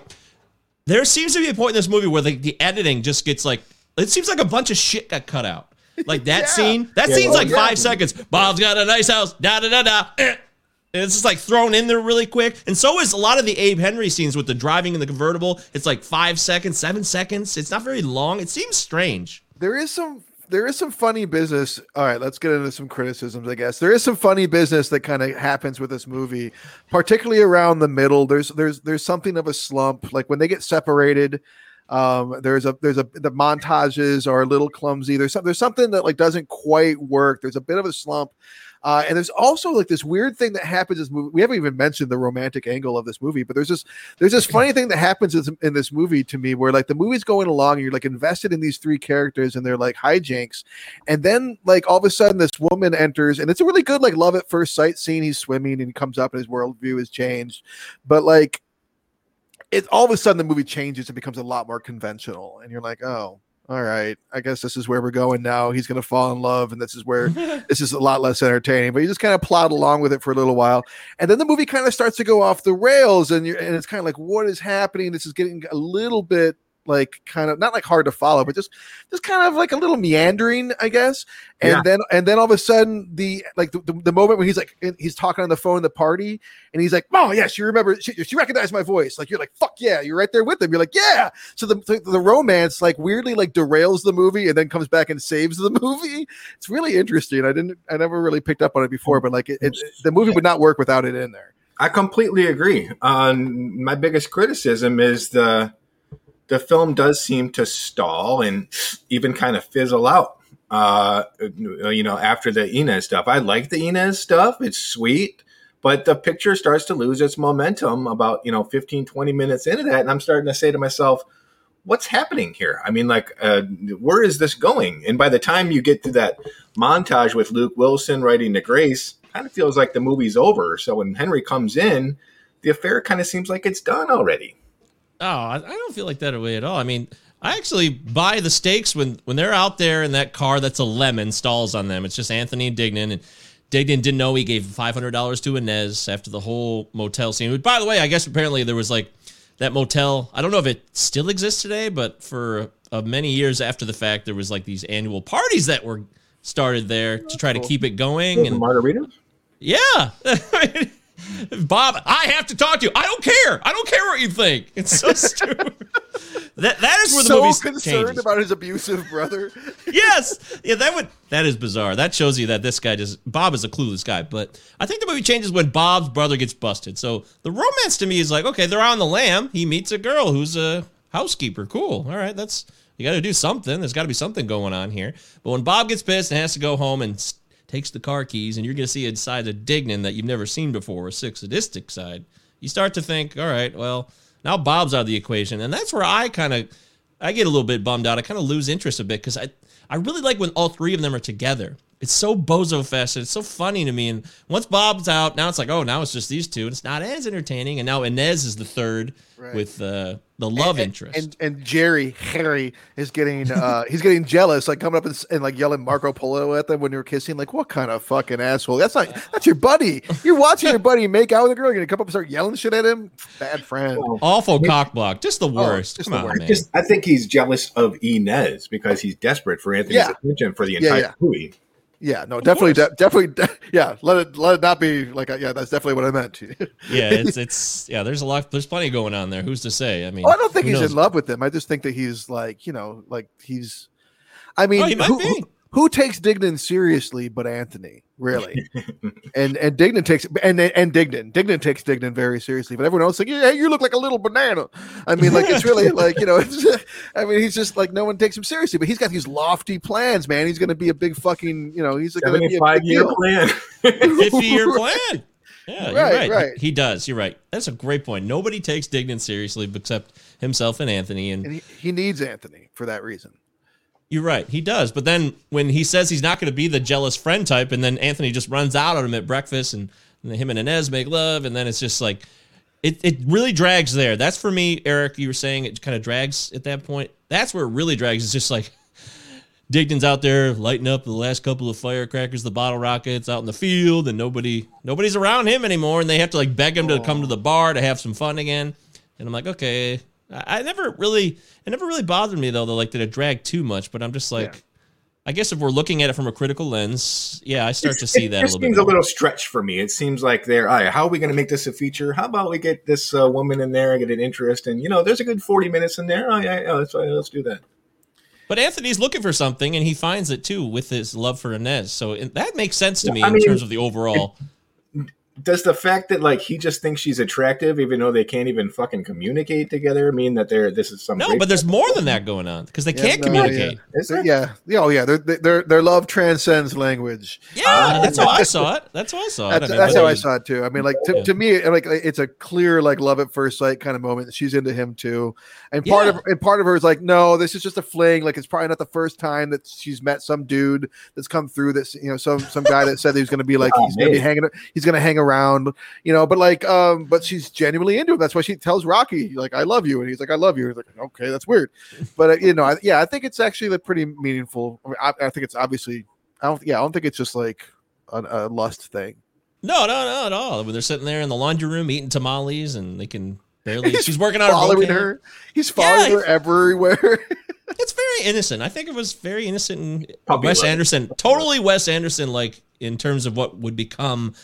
there seems to be a point in this movie where the, the editing just gets like it seems like a bunch of shit got cut out. Like that Yeah. scene, that Yeah, scene's well, like yeah. five seconds. Bob's got a nice house. Da da da da. eh. And it's just like thrown in there really quick. And so is a lot of the Abe Henry scenes with the driving in the convertible. It's like five seconds, seven seconds. It's not very long. It seems strange. there is some there is some funny business. All right, let's get into some criticisms, I guess. There is some funny business that kind of happens with this movie, particularly around the middle. There's there's there's something of a slump. Like when they get separated, um, there's a there's a the montages are a little clumsy. There's some, there's something that like doesn't quite work. There's a bit of a slump. Uh, and there's also like this weird thing that happens this movie. We haven't even mentioned the romantic angle of this movie, but there's this there's this funny thing that happens in, in this movie to me where like the movie's going along and you're like invested in these three characters and they're like hijinks, and then like all of a sudden this woman enters and it's a really good like love at first sight scene. He's swimming and he comes up and his worldview has changed, but like it all of a sudden the movie changes and becomes a lot more conventional and you're like oh all right i guess this is where we're going now. He's going to fall in love and this is where (laughs) this is a lot less entertaining. But you just kind of plod along with it for a little while and then the movie kind of starts to go off the rails and you're and it's kind of like what is happening? This is getting a little bit like kind of not like hard to follow but just just kind of like a little meandering i guess. And Yeah. then and then all of a sudden the like the, the, the moment when he's like he's talking on the phone at the party and he's like oh yeah she remember she, she recognized my voice. Like you're like fuck yeah you're right there with him. You're like yeah. So the, the the romance like weirdly like derails the movie and then comes back and saves the (laughs) movie. It's really interesting. I didn't i never really picked up on it before but like it, it the movie would not work without it in there. I completely agree. Um, my biggest criticism is the the film does seem to stall and even kind of fizzle out. Uh, you know, after the Inez stuff, I like the Inez stuff; it's sweet, but the picture starts to lose its momentum about you know 15, 20 minutes into that, and I'm starting to say to myself, "What's happening here?" I mean, like, uh, where is this going? And by the time you get to that montage with Luke Wilson writing to Grace, kind of feels like the movie's over. So when Henry comes in, the affair kind of seems like it's done already. Oh, I, I don't feel like that way at all. I mean, I actually buy the stakes when when they're out there in that car that's a lemon stalls on them. It's just Anthony Dignan, and Dignan didn't know he gave five hundred dollars to Inez after the whole motel scene. By the way, I guess apparently there was like that motel. I don't know if it still exists today, but for uh, many years after the fact, there was like these annual parties that were started there to try to keep it going. And Margaritas? yeah. (laughs) Bob, I have to talk to you. I don't care. I don't care what you think. It's so (laughs) stupid. that that is where the so movie concerned changes. about his abusive brother (laughs) yes, yeah, that would that is bizarre. That shows you that this guy just Bob is a clueless guy. But I think the movie changes when Bob's brother gets busted. So the romance to me is like, okay, they're on the lam. He meets a girl who's a housekeeper. Cool. All right, that's you got to do something. There's got to be something going on here. But when Bob gets pissed and has to go home and s- takes the car keys, and you're going to see inside a Dignan that you've never seen before, a sadistic side, you start to think, all right, well, now Bob's out of the equation, and that's where I kind of I get a little bit bummed out. I kind of lose interest a bit because I I really like when all three of them are together. It's so bozo fest. It's so funny to me. And once Bob's out, now it's like, oh, now it's just these two, and it's not as entertaining. And now Inez is the third Right. with uh, the love and, interest. And and Jerry Harry is getting uh (laughs) he's getting jealous, like coming up and, and like yelling Marco Polo at them when they're kissing. Like, what kind of fucking asshole? That's not that's your buddy. You're watching your (laughs) buddy make out with a girl. You're gonna come up and start yelling shit at him. Bad friend. Awful cock block, just the worst. just Come the on, worst. man. Just, I think he's jealous of Inez because he's desperate for Anthony's Yeah. attention for the Yeah, entire yeah. movie. Yeah, no, definitely, de- definitely, de- (laughs) yeah. Let it let it not be like a, yeah. That's definitely what I meant. (laughs) yeah, it's it's yeah. There's a lot. There's plenty going on there. Who's to say? I mean, Oh, I don't think he's knows? in love with them. I just think that he's like, you know, like he's. I mean, Oh, he might who, be. who, who takes Dignan seriously but Anthony, really? (laughs) and and Dignan takes and and Dignan, Dignan takes Dignan very seriously, but everyone else like, yeah, you look like a little banana. I mean, like it's really like you know, it's, (laughs) I mean, he's just like no one takes him seriously, but he's got these lofty plans, man. He's going to be a big fucking, you know, he's going to be a Seventy-five big year deal. plan. (laughs) 50 year plan. Yeah, you're Right, right. right. He, he does. You're right. That's a great point. Nobody takes Dignan seriously except himself and Anthony. And and he, he needs Anthony for that reason. You're right. He does. But then when he says he's not going to be the jealous friend type, and then Anthony just runs out on him at breakfast, and, and him and Inez make love, and then it's just like it. It really drags there. That's for me, Eric. You were saying it kind of drags at that point. That's where it really drags. It's just like Dignan's out there lighting up the last couple of firecrackers, the bottle rockets out in the field, and nobody nobody's around him anymore, and they have to like beg him to come to the bar to have some fun again. And I'm like, okay. I, I never really it never really bothered me though, though, like that it dragged too much, but I'm just like Yeah. I guess if we're looking at it from a critical lens, yeah, I start to see it that a just little bit. seems a little stretch for me. It seems like they're, all right, how are we going to make this a feature? How about we get this uh, woman in there, and get an interest, and you know, there's a good forty minutes in there. Oh yeah, yeah let's let's do that. But Anthony's looking for something, and he finds it too with his love for Inez. So that makes sense to me I in mean, terms of the overall. Does the fact that like he just thinks she's attractive, even though they can't even fucking communicate together, mean that they're this is some No, but there's more than that going on because they can't no, communicate. Is there? Yeah, yeah, oh yeah. Their their their love transcends language. Yeah, uh, that's how I saw it. (laughs) That's how I saw it. That's, I mean, that's how I saw it too. I mean, like to, Yeah. to me, like it's a clear like love at first sight kind of moment. She's into him too, and part Yeah. of and part of her is like, no, this is just a fling. Like it's probably not the first time that she's met some dude that's come through. That's you know some some guy that said he was going to be like (laughs) Oh, he's going to be hanging he's going to hang around, you know. But like, um, but she's genuinely into him. That's why she tells Rocky like, "I love you," and he's like, "I love you." He's like, okay, that's weird, but uh, you know, I, yeah, I think it's actually like, pretty meaningful. I, mean, I, I think it's obviously, I don't, yeah, I don't think it's just like a, a lust thing. No, no, no, at all. When they're sitting there in the laundry room eating tamales and they can barely. He's she's working on a following vocab. her. He's following Yeah, her everywhere. (laughs) It's very innocent. I think it was very innocent. And Puppy Wes love. Anderson, totally Wes Anderson, like in terms of what would become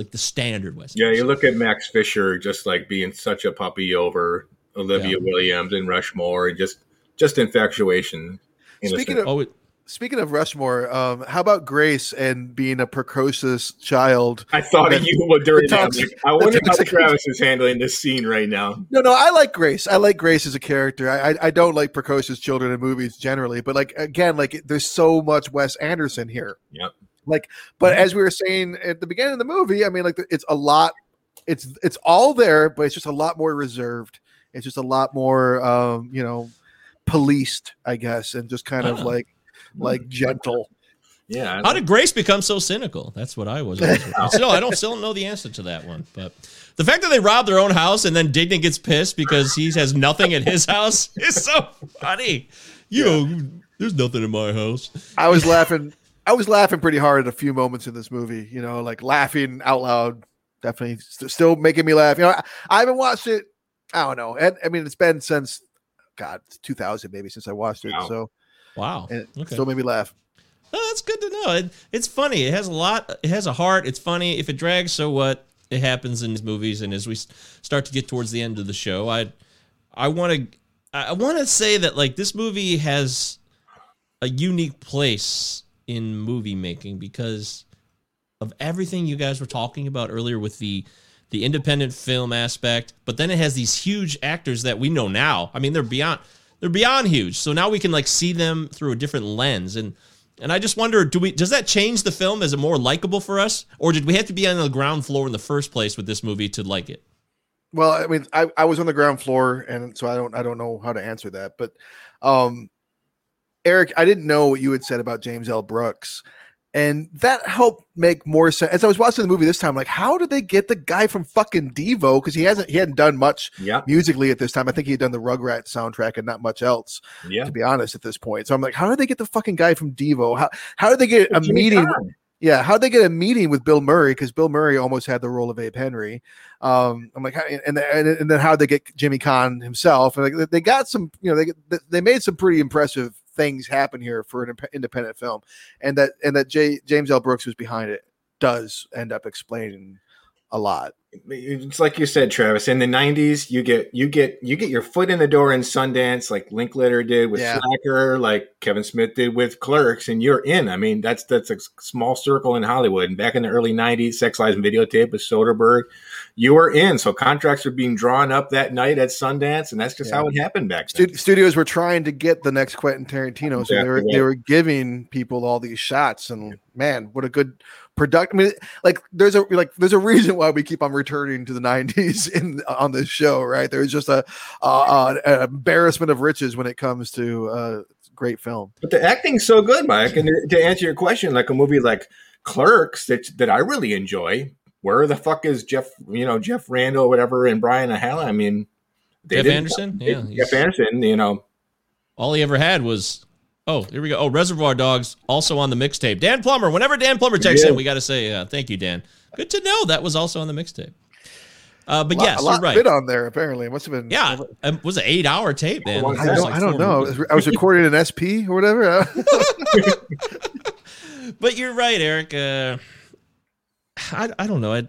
like the standard Wes. Yeah, you look at Max Fisher just like being such a puppy over Olivia Yeah. Williams and Rushmore, just just infatuation. Speaking of Oh, it, speaking of Rushmore, um, how about Grace and being a precocious child? I thought of the- you during the that. Like, I wonder the how Travis is handling this scene right now. No, no, I like Grace. I like Grace as a character. I, I, I don't like precocious children in movies generally, but like again, like there's so much Wes Anderson here. Yep. Like, but as we were saying at the beginning of the movie, I mean, like it's a lot. It's it's all there, but it's just a lot more reserved. It's just a lot more, um, you know, policed, I guess, and just kind of (laughs) like like gentle. Yeah. how did Grace become so cynical? That's what I was. always- (laughs) still, I don't still don't know the answer to that one. But the fact that they robbed their own house and then Dignan gets pissed because he has nothing at his house (laughs) is so funny. You know, there's nothing in my house. I was laughing. I was laughing pretty hard at a few moments in this movie. You know, like laughing out loud. Definitely st- still making me laugh. You know, I, I haven't watched it. I don't know. And, I mean, it's been since God, 2000 maybe since I watched it. Wow. So Wow. and it Okay. still made me laugh. Oh, that's good to know. It, it's funny. It has a lot. It has a heart. It's funny. If it drags, so what? It happens in these movies. And as we start to get towards the end of the show, I, I want to, I want to say that like this movie has a unique place in movie making because of everything you guys were talking about earlier with the the independent film aspect but then it has these huge actors that we know now. I mean they're beyond they're beyond huge. So now we can like see them through a different lens. And and i just wonder do we does that change the film? Is it more likable for us? Or did we have to be on the ground floor in the first place with this movie to like it? Well, I mean, I, I was on the ground floor, and so I don't I don't know how to answer that. But, um, Eric, I didn't know what you had said about James L. Brooks, and that helped make more sense. As I was watching the movie this time, like, how did they get the guy from fucking Devo? Because he hasn't he hadn't done much musically at this time. I think he had done the Rugrats soundtrack and not much else, Yeah. to be honest, at this point. So I'm like, how did they get the fucking guy from Devo? How how did they get a meeting? Yeah, how'd they get a meeting with Bill Murray? Because Bill Murray almost had the role of Abe Henry. Um, I'm like, and and, and then how'd they get Jimmy Caan himself? And like, they got some, you know, they they made some pretty impressive things happen here for an independent film, and that and that J, James L. Brooks was behind it does end up explaining a lot. It's like you said, Travis. In the '90s, you get you get you get your foot in the door in Sundance, like Linklater did with Yeah. Slacker, like Kevin Smith did with Clerks, and you're in. I mean, that's that's a small circle in Hollywood. And back in the early '90s, Sex Lies and Videotape with Soderbergh, you were in. So contracts were being drawn up that night at Sundance, and that's just Yeah. how it happened back then. Stu- studios were trying to get the next Quentin Tarantino, so they were they were giving people all these shots, and man, what a good product. I mean, like there's a like there's a reason why we keep on returning to the '90s (laughs) in on this show, right? There's just a, uh, an embarrassment of riches when it comes to uh, great film. But the acting's so good, Mike. And to answer your question, like a movie like Clerks that that I really enjoy. Where the fuck is Jeff? You know Jeff Randall, whatever, and Brian O'Halloran. I mean, they Jeff Anderson? they- Yeah, Jeff Anderson. You know, all he ever had was oh here we go oh reservoir dogs also on the mixtape dan plummer whenever dan plummer checks Yeah. in we got to say uh, thank you dan good to know that was also on the mixtape uh, but lot, yes a lot you're right bit on there. Apparently, it must have been. yeah um, was an eight hour tape man I don't, like I don't know. I was recording an SP or whatever. (laughs) but you're right eric uh, I, I don't know I,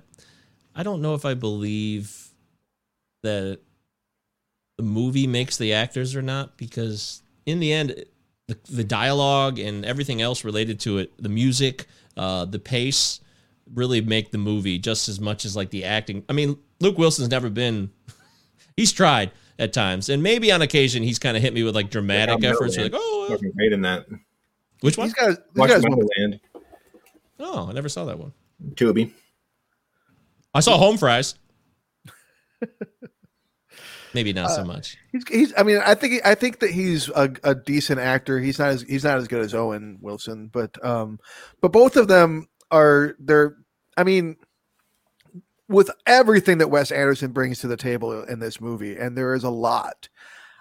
I don't know if i believe that the movie makes the actors or not because in the end the, the dialogue and everything else related to it the music uh, the pace really make the movie just as much as like the acting. I mean, Luke Wilson's never been. (laughs) he's tried at times, and maybe on occasion he's kind of hit me with like dramatic Yeah, efforts. Wonderland. Like, oh, Fucking great in that. which one? He's got. He's Watch got his Wonderland. Oh, I never saw that one. Tubi. I saw Home Fries. (laughs) Maybe not Uh, so much. He's, he's. I mean, I think. I think that he's a, a decent actor. He's not as. He's not as good as Owen Wilson, but um, but both of them are. They're. I mean, with everything that Wes Anderson brings to the table in this movie, and there is a lot.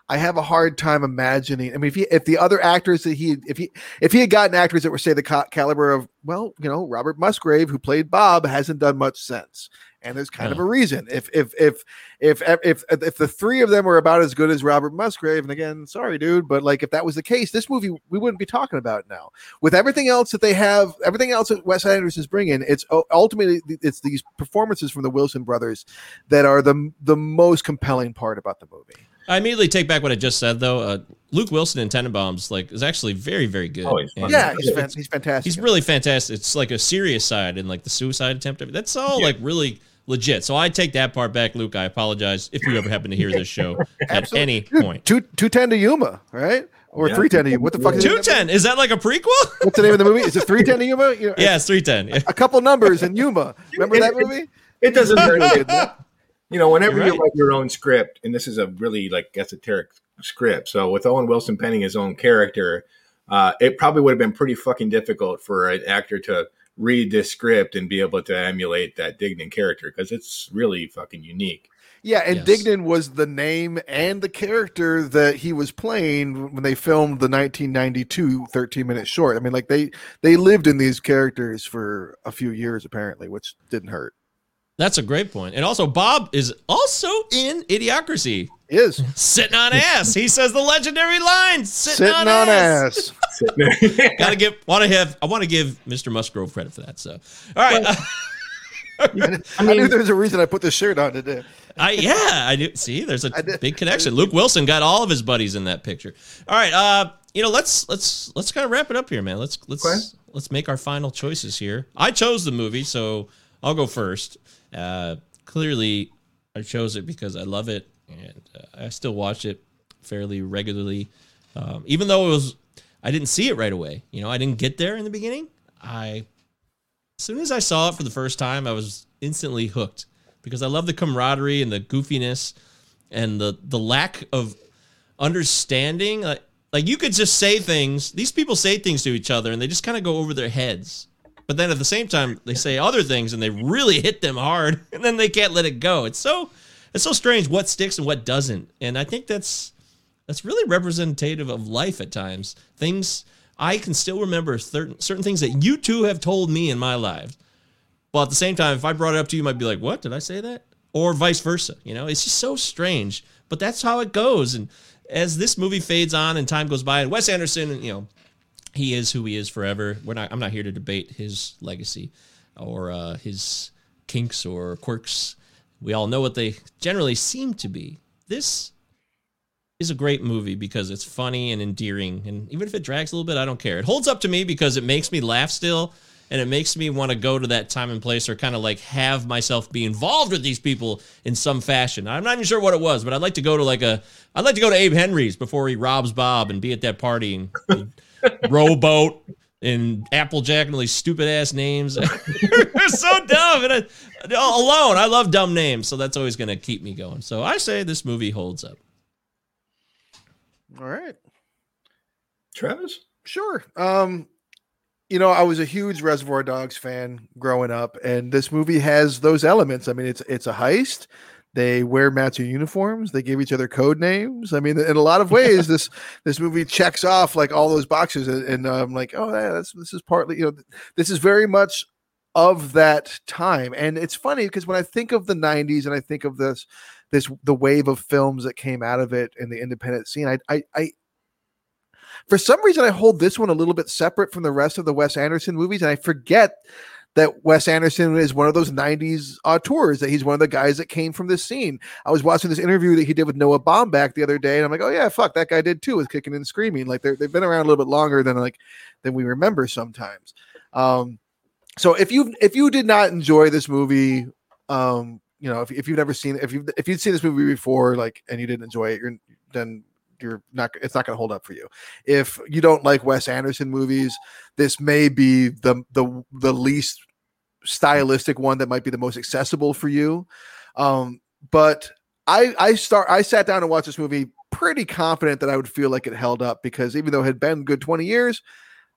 I have a hard time imagining. I mean, if he, if the other actors that he, if he, if he had gotten actors that were say the caliber of, well, you know, Robert Musgrave, who played Bob, hasn't done much sense, and there's kind of a reason. If if if if if if the three of them were about as good as Robert Musgrave, and again, sorry, dude, but like if that was the case, this movie we wouldn't be talking about now. With everything else that they have, everything else that Wes Anderson is bringing, it's ultimately it's these performances from the Wilson brothers that are the the most compelling part about the movie. I immediately take back what I just said, though. Uh, Luke Wilson in Tenenbaums like is actually very, very good. Oh, he's Yeah, he's fan- he's fantastic. He's really fantastic. It's like a serious side and like the suicide attempt. That's all like really legit. So I take that part back, Luke. I apologize if you ever happen to hear this show (laughs) at any point. Two two ten to Yuma, right? Or Yeah. three ten to Yuma. What the fuck is Two it? is that like a prequel? (laughs) What's the name of the movie? Is it three ten to Yuma? You know, yeah, it's three ten. a couple numbers in Yuma. Remember that movie? It doesn't hurt. (laughs) you know, whenever You're you write your own script, and this is a really like esoteric script. So with Owen Wilson penning his own character, uh, it probably would have been pretty fucking difficult for an actor to read this script and be able to emulate that Dignan character because it's really fucking unique. Yeah, and Yes. Dignan was the name and the character that he was playing when they filmed the 1992 13 minute short. I mean, like they they lived in these characters for a few years apparently, which didn't hurt. That's a great point. And also, Bob is also in Idiocracy, He is sitting on ass. He says the legendary line, sitting, sitting on, ass. (laughs) Gotta give. Want to have. I want to give Mr. Musgrove credit for that. So, all right. uh, (laughs) I, knew there was a reason I put this shirt on today. I yeah, I do. See, there's a big connection. Luke Wilson got all of his buddies in that picture. All right, uh, you know, let's let's let's kind of wrap it up here, man. Let's let's Okay. let's make our final choices here. I chose the movie, so I'll go first. Uh, clearly, I chose it because I love it, and uh, I still watch it fairly regularly. Um, even though it was, I didn't see it right away. You know, I didn't get there in the beginning. I as soon as I saw it for the first time, I was instantly hooked because I love the camaraderie and the goofiness and the the lack of understanding. Like, like you could just say things. These people say things to each other and they just kind of go over their heads. But then at the same time, they say other things and they really hit them hard, (laughs) and then they can't let it go. It's so it's so strange what sticks and what doesn't. And I think that's that's really representative of life at times. Things I can still remember certain certain things that you two have told me in my life. Well, at the same time, if I brought it up to you, you might be like, "What did I say that?" Or vice versa. You know, it's just so strange, but that's how it goes. And as this movie fades on and time goes by, and Wes Anderson, you know, he is who he is forever. We're not. I'm not here to debate his legacy or uh, his kinks or quirks. We all know what they generally seem to be. This is a great movie because it's funny and endearing, and even if it drags a little bit, I don't care. It holds up to me because it makes me laugh still, and it makes me want to go to that time and place or kind of like have myself be involved with these people in some fashion. I'm not even sure what it was, but I'd like to go to like a. I'd like to go to Abe Henry's before he robs Bob and be at that party and (laughs) rowboat and Applejack and all these stupid ass names. (laughs) (laughs) They're so dumb. And I, alone, I love dumb names, so that's always going to keep me going. So I say this movie holds up. All right. Travis? Sure. Um, you know, I was a huge Reservoir Dogs fan growing up, and this movie has those elements. I mean, it's it's a heist. They wear matching uniforms. They give each other code names. I mean, in a lot of ways, this (laughs) this movie checks off like all those boxes, and, and I'm like, oh, yeah, that's this is partly, you know, this is very much of that time. And it's funny because when I think of the '90s and I think of this this the wave of films that came out of it in the independent scene, I I, I for some reason I hold this one a little bit separate from the rest of the Wes Anderson movies, and I forget that Wes Anderson is one of those 90s auteurs, that he's one of the guys that came from this scene. I was watching this interview that he did with Noah Baumbach the other day, and I'm like, oh yeah, fuck, that guy did too, was kicking and screaming. Like they've been around a little bit longer than like than we remember sometimes. Um, so if you if you did not enjoy this movie, um, you know, if, if you've never seen if you if you'd seen this movie before, like, and you didn't enjoy it, then you're not it's not going to hold up for you. If you don't like Wes Anderson movies, this may be the the the least stylistic one that might be the most accessible for you. Um, but I I start I sat down and watched this movie pretty confident that I would feel like it held up because even though it had been good 20 years,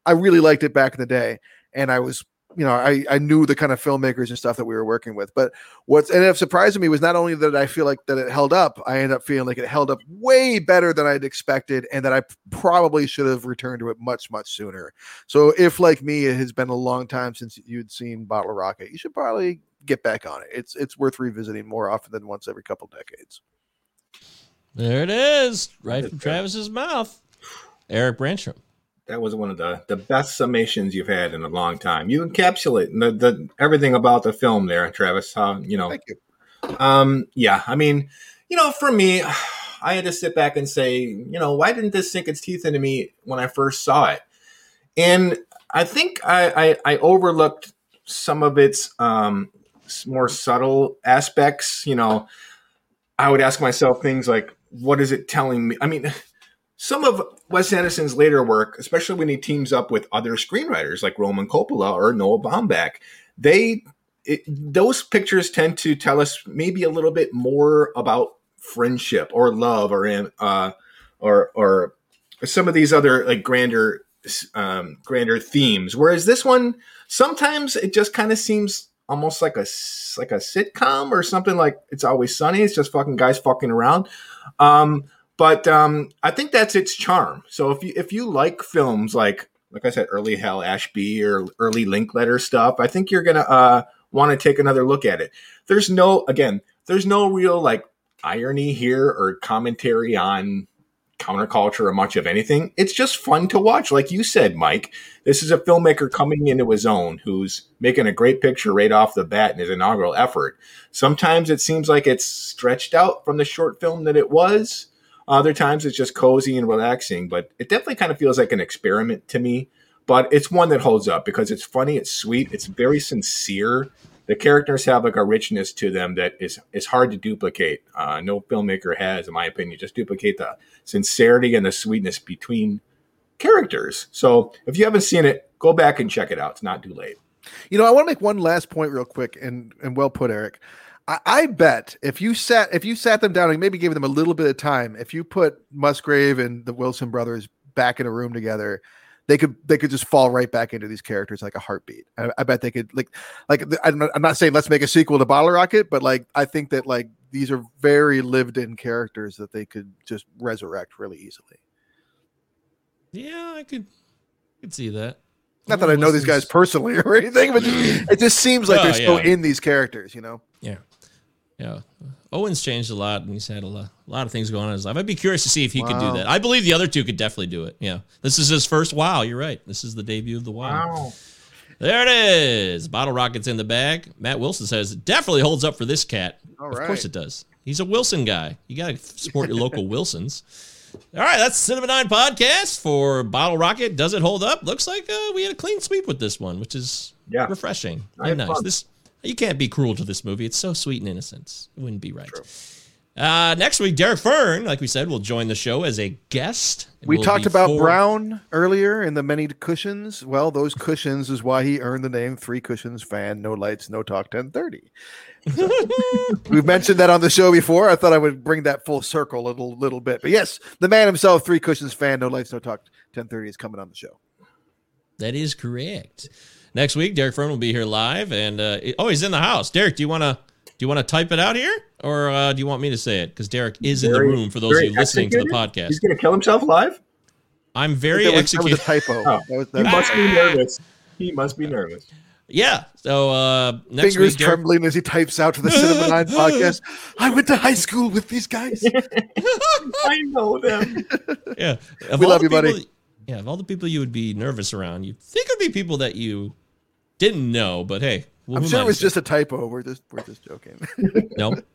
I really liked it back in the day. And I was you know, I, I knew the kind of filmmakers and stuff that we were working with. But what's ended up surprising me was not only that I feel like that it held up, I ended up feeling like it held up way better than I'd expected, and that I probably should have returned to it much, much sooner. So if like me, it has been a long time since you'd seen Bottle Rocket, you should probably get back on it. It's it's worth revisiting more often than once every couple decades. There it is, right from Travis's mouth. Eric Branstrom that was one of the, the best summations you've had in a long time. You encapsulate the, the everything about the film there, Travis. How you know? Thank you. Um, yeah, I mean, you know, for me, I had to sit back and say, you know, why didn't this sink its teeth into me when I first saw it? And I think I, I, I overlooked some of its um, more subtle aspects. You know, I would ask myself things like, what is it telling me? I mean, (sighs) some of Wes Anderson's later work, especially when he teams up with other screenwriters like Roman Coppola or Noah Baumbach, they it, those pictures tend to tell us maybe a little bit more about friendship or love or uh, or or some of these other like grander um, grander themes. Whereas this one, sometimes it just kind of seems almost like a like a sitcom or something like It's Always Sunny. It's just fucking guys fucking around. Um, but um, I think that's its charm. So if you if you like films like like I said, early Hal Ashby or early Linklater stuff, I think you're gonna uh, want to take another look at it. There's no again, there's no real like irony here or commentary on counterculture or much of anything. It's just fun to watch. Like you said, Mike, this is a filmmaker coming into his own who's making a great picture right off the bat in his inaugural effort. Sometimes it seems like it's stretched out from the short film that it was. Other times it's just cozy and relaxing, but it definitely kind of feels like an experiment to me. But it's one that holds up because it's funny, it's sweet, it's very sincere. The characters have like a richness to them that is is hard to duplicate. Uh, no filmmaker has, in my opinion, just duplicate the sincerity and the sweetness between characters. So if you haven't seen it, go back and check it out. It's not too late. You know, I want to make one last point real quick and and well put, Eric. I, I, bet if you sat if you sat them down and maybe gave them a little bit of time, if you put Musgrave and the Wilson brothers back in a room together, they could they could just fall right back into these characters like a heartbeat. I, I bet they could like like I'm not, I'm not saying let's make a sequel to Bottle Rocket, but like I think that like these are very lived in characters that they could just resurrect really easily. Yeah, I could could see that. Not that I know these guys personally (laughs) or anything, but it just seems like oh, they're yeah. so in these characters, you know. Yeah yeah. Owen's changed a lot, and he's had a lot, a lot of things going on in his life. I'd be curious to see if he wow. could do that. I believe the other two could definitely do it. Yeah, this is his first wow. You're right. This is the debut of the wow. wow. There it is. Bottle rockets in the bag. Matt Wilson says it definitely holds up for this cat. All of right. course it does. He's a Wilson guy. You got to support your local (laughs) Wilsons. All right, that's Cinema Nine podcast for Bottle Rocket. Does it hold up? Looks like uh, we had a clean sweep with this one, which is yeah. refreshing and nice. Fun. This you can't be cruel to this movie. It's so sweet and innocent. It wouldn't be right. Uh, next week, Derek Fern, like we said, will join the show as a guest. We talked about Brown earlier in the many cushions. Well, those cushions is why he earned the name Three Cushions Fan. No lights, no talk. Ten thirty. So, (laughs) we've mentioned that on the show before. I thought I would bring that full circle a little little bit. But yes, the man himself, Three Cushions Fan. No lights, no talk. Ten thirty is coming on the show. That is correct next week. Derek Fern will be here live, and uh, oh, he's in the house. Derek, do you want to do you want to type it out here, or uh, do you want me to say it? Because Derek is very, in the room for those of you listening to the podcast. He's going to kill himself live. I'm very that was, executed. That was a typo. Oh, that was, that he must be nervous. He must be nervous. Yeah. So uh, next fingers week, Derek... trembling as he types out to the Cinema Nine (laughs) podcast. I went to high school with these guys. (laughs) I know them. Yeah. Of we love you, people, buddy. Yeah, of all the people you would be nervous around, you think it would be people that you didn't know, but hey, I'm sure it was just a typo. We're just we're just joking. (laughs) nope,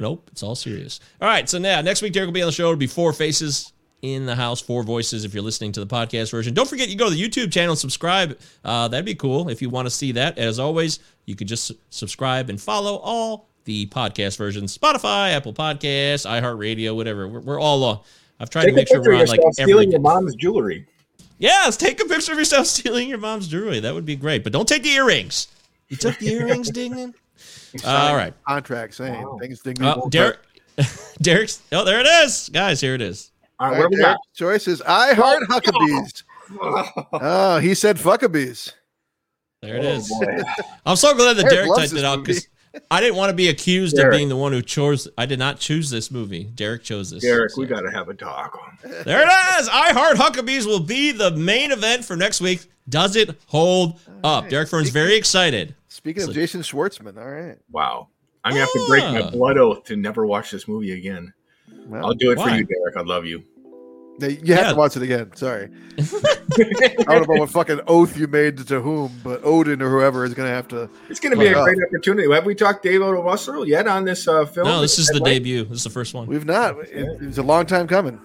nope. It's all serious. All right. So now next week Derek will be on the show. It'll be four faces in the house, four voices if you're listening to the podcast version. Don't forget, you go to the YouTube channel and subscribe. Uh, that'd be cool if you want to see that. As always, you could just subscribe and follow all the podcast versions Spotify, Apple Podcasts, iHeartRadio, whatever. We're, we're all on. I've tried Take to make sure we're of on like yourself every. stealing your mom's jewelry. Yes, take a picture of yourself stealing your mom's jewelry. That would be great. But don't take the earrings. You took the earrings, Dignan? All right. Contract saying things didn't Uh, Derek, (laughs) Derek's. Oh, there it is, guys. Here it is. All All right, where right, we got? Derek's choice is I heart Huckabees. (laughs) Oh, he said fuckabees. There it Oh, is. (laughs) I'm so glad that Derek Derek typed it out because I didn't want to be accused Derek. of being the one who chose. I did not choose this movie. Derek chose this. Derek, we got to have a talk. There it is. I Heart Huckabees will be the main event for next week. Does it hold up? Derek Fern's very excited. Speaking of So- Jason Schwartzman, all right. Wow. I'm going to have to break my Ah. blood oath to never watch this movie again. Well, I'll do it for you, Derek. I love you. You have Yeah. to watch it again. Sorry. (laughs) I don't know what fucking oath you made to whom, but Odin or whoever is going to have to. It's going to be a Wow. great opportunity. Have we talked David O. Russell yet on this uh, film? No, this is the Headlight? debut. This is the first one. We've not. It, it was a long time coming.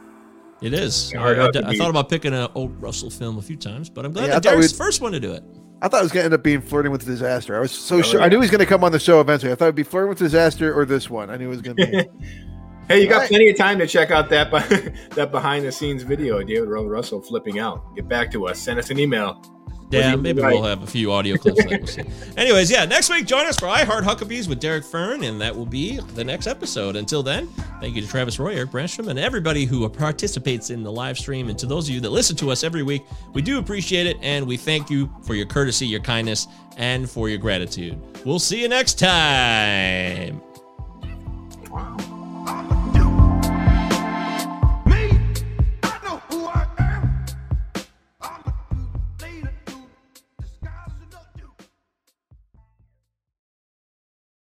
It is. I, I- I thought about picking an old Russell film a few times, but I'm glad Yeah, I that thought Derek's the first one to do it. I thought it was going to end up being flirting with disaster. I was so Oh, sure. yeah. I knew he was going to come on the show eventually. I thought it'd be flirting with disaster or this one. I knew it was going to be. (laughs) Hey, you got Right. plenty of time to check out that (laughs) that behind the scenes video of David O. Russell flipping out. Get back to us. Send us an email. Yeah, maybe right? we'll have a few audio clips. That we'll see. (laughs) Anyways, yeah, next week join us for I Heart Huckabees with Derek Fern, and that will be the next episode. Until then, thank you to Travis Roy, Eric Branstrom, and everybody who participates in the live stream. And to those of you that listen to us every week, we do appreciate it, and we thank you for your courtesy, your kindness, and for your gratitude. We'll see you next time.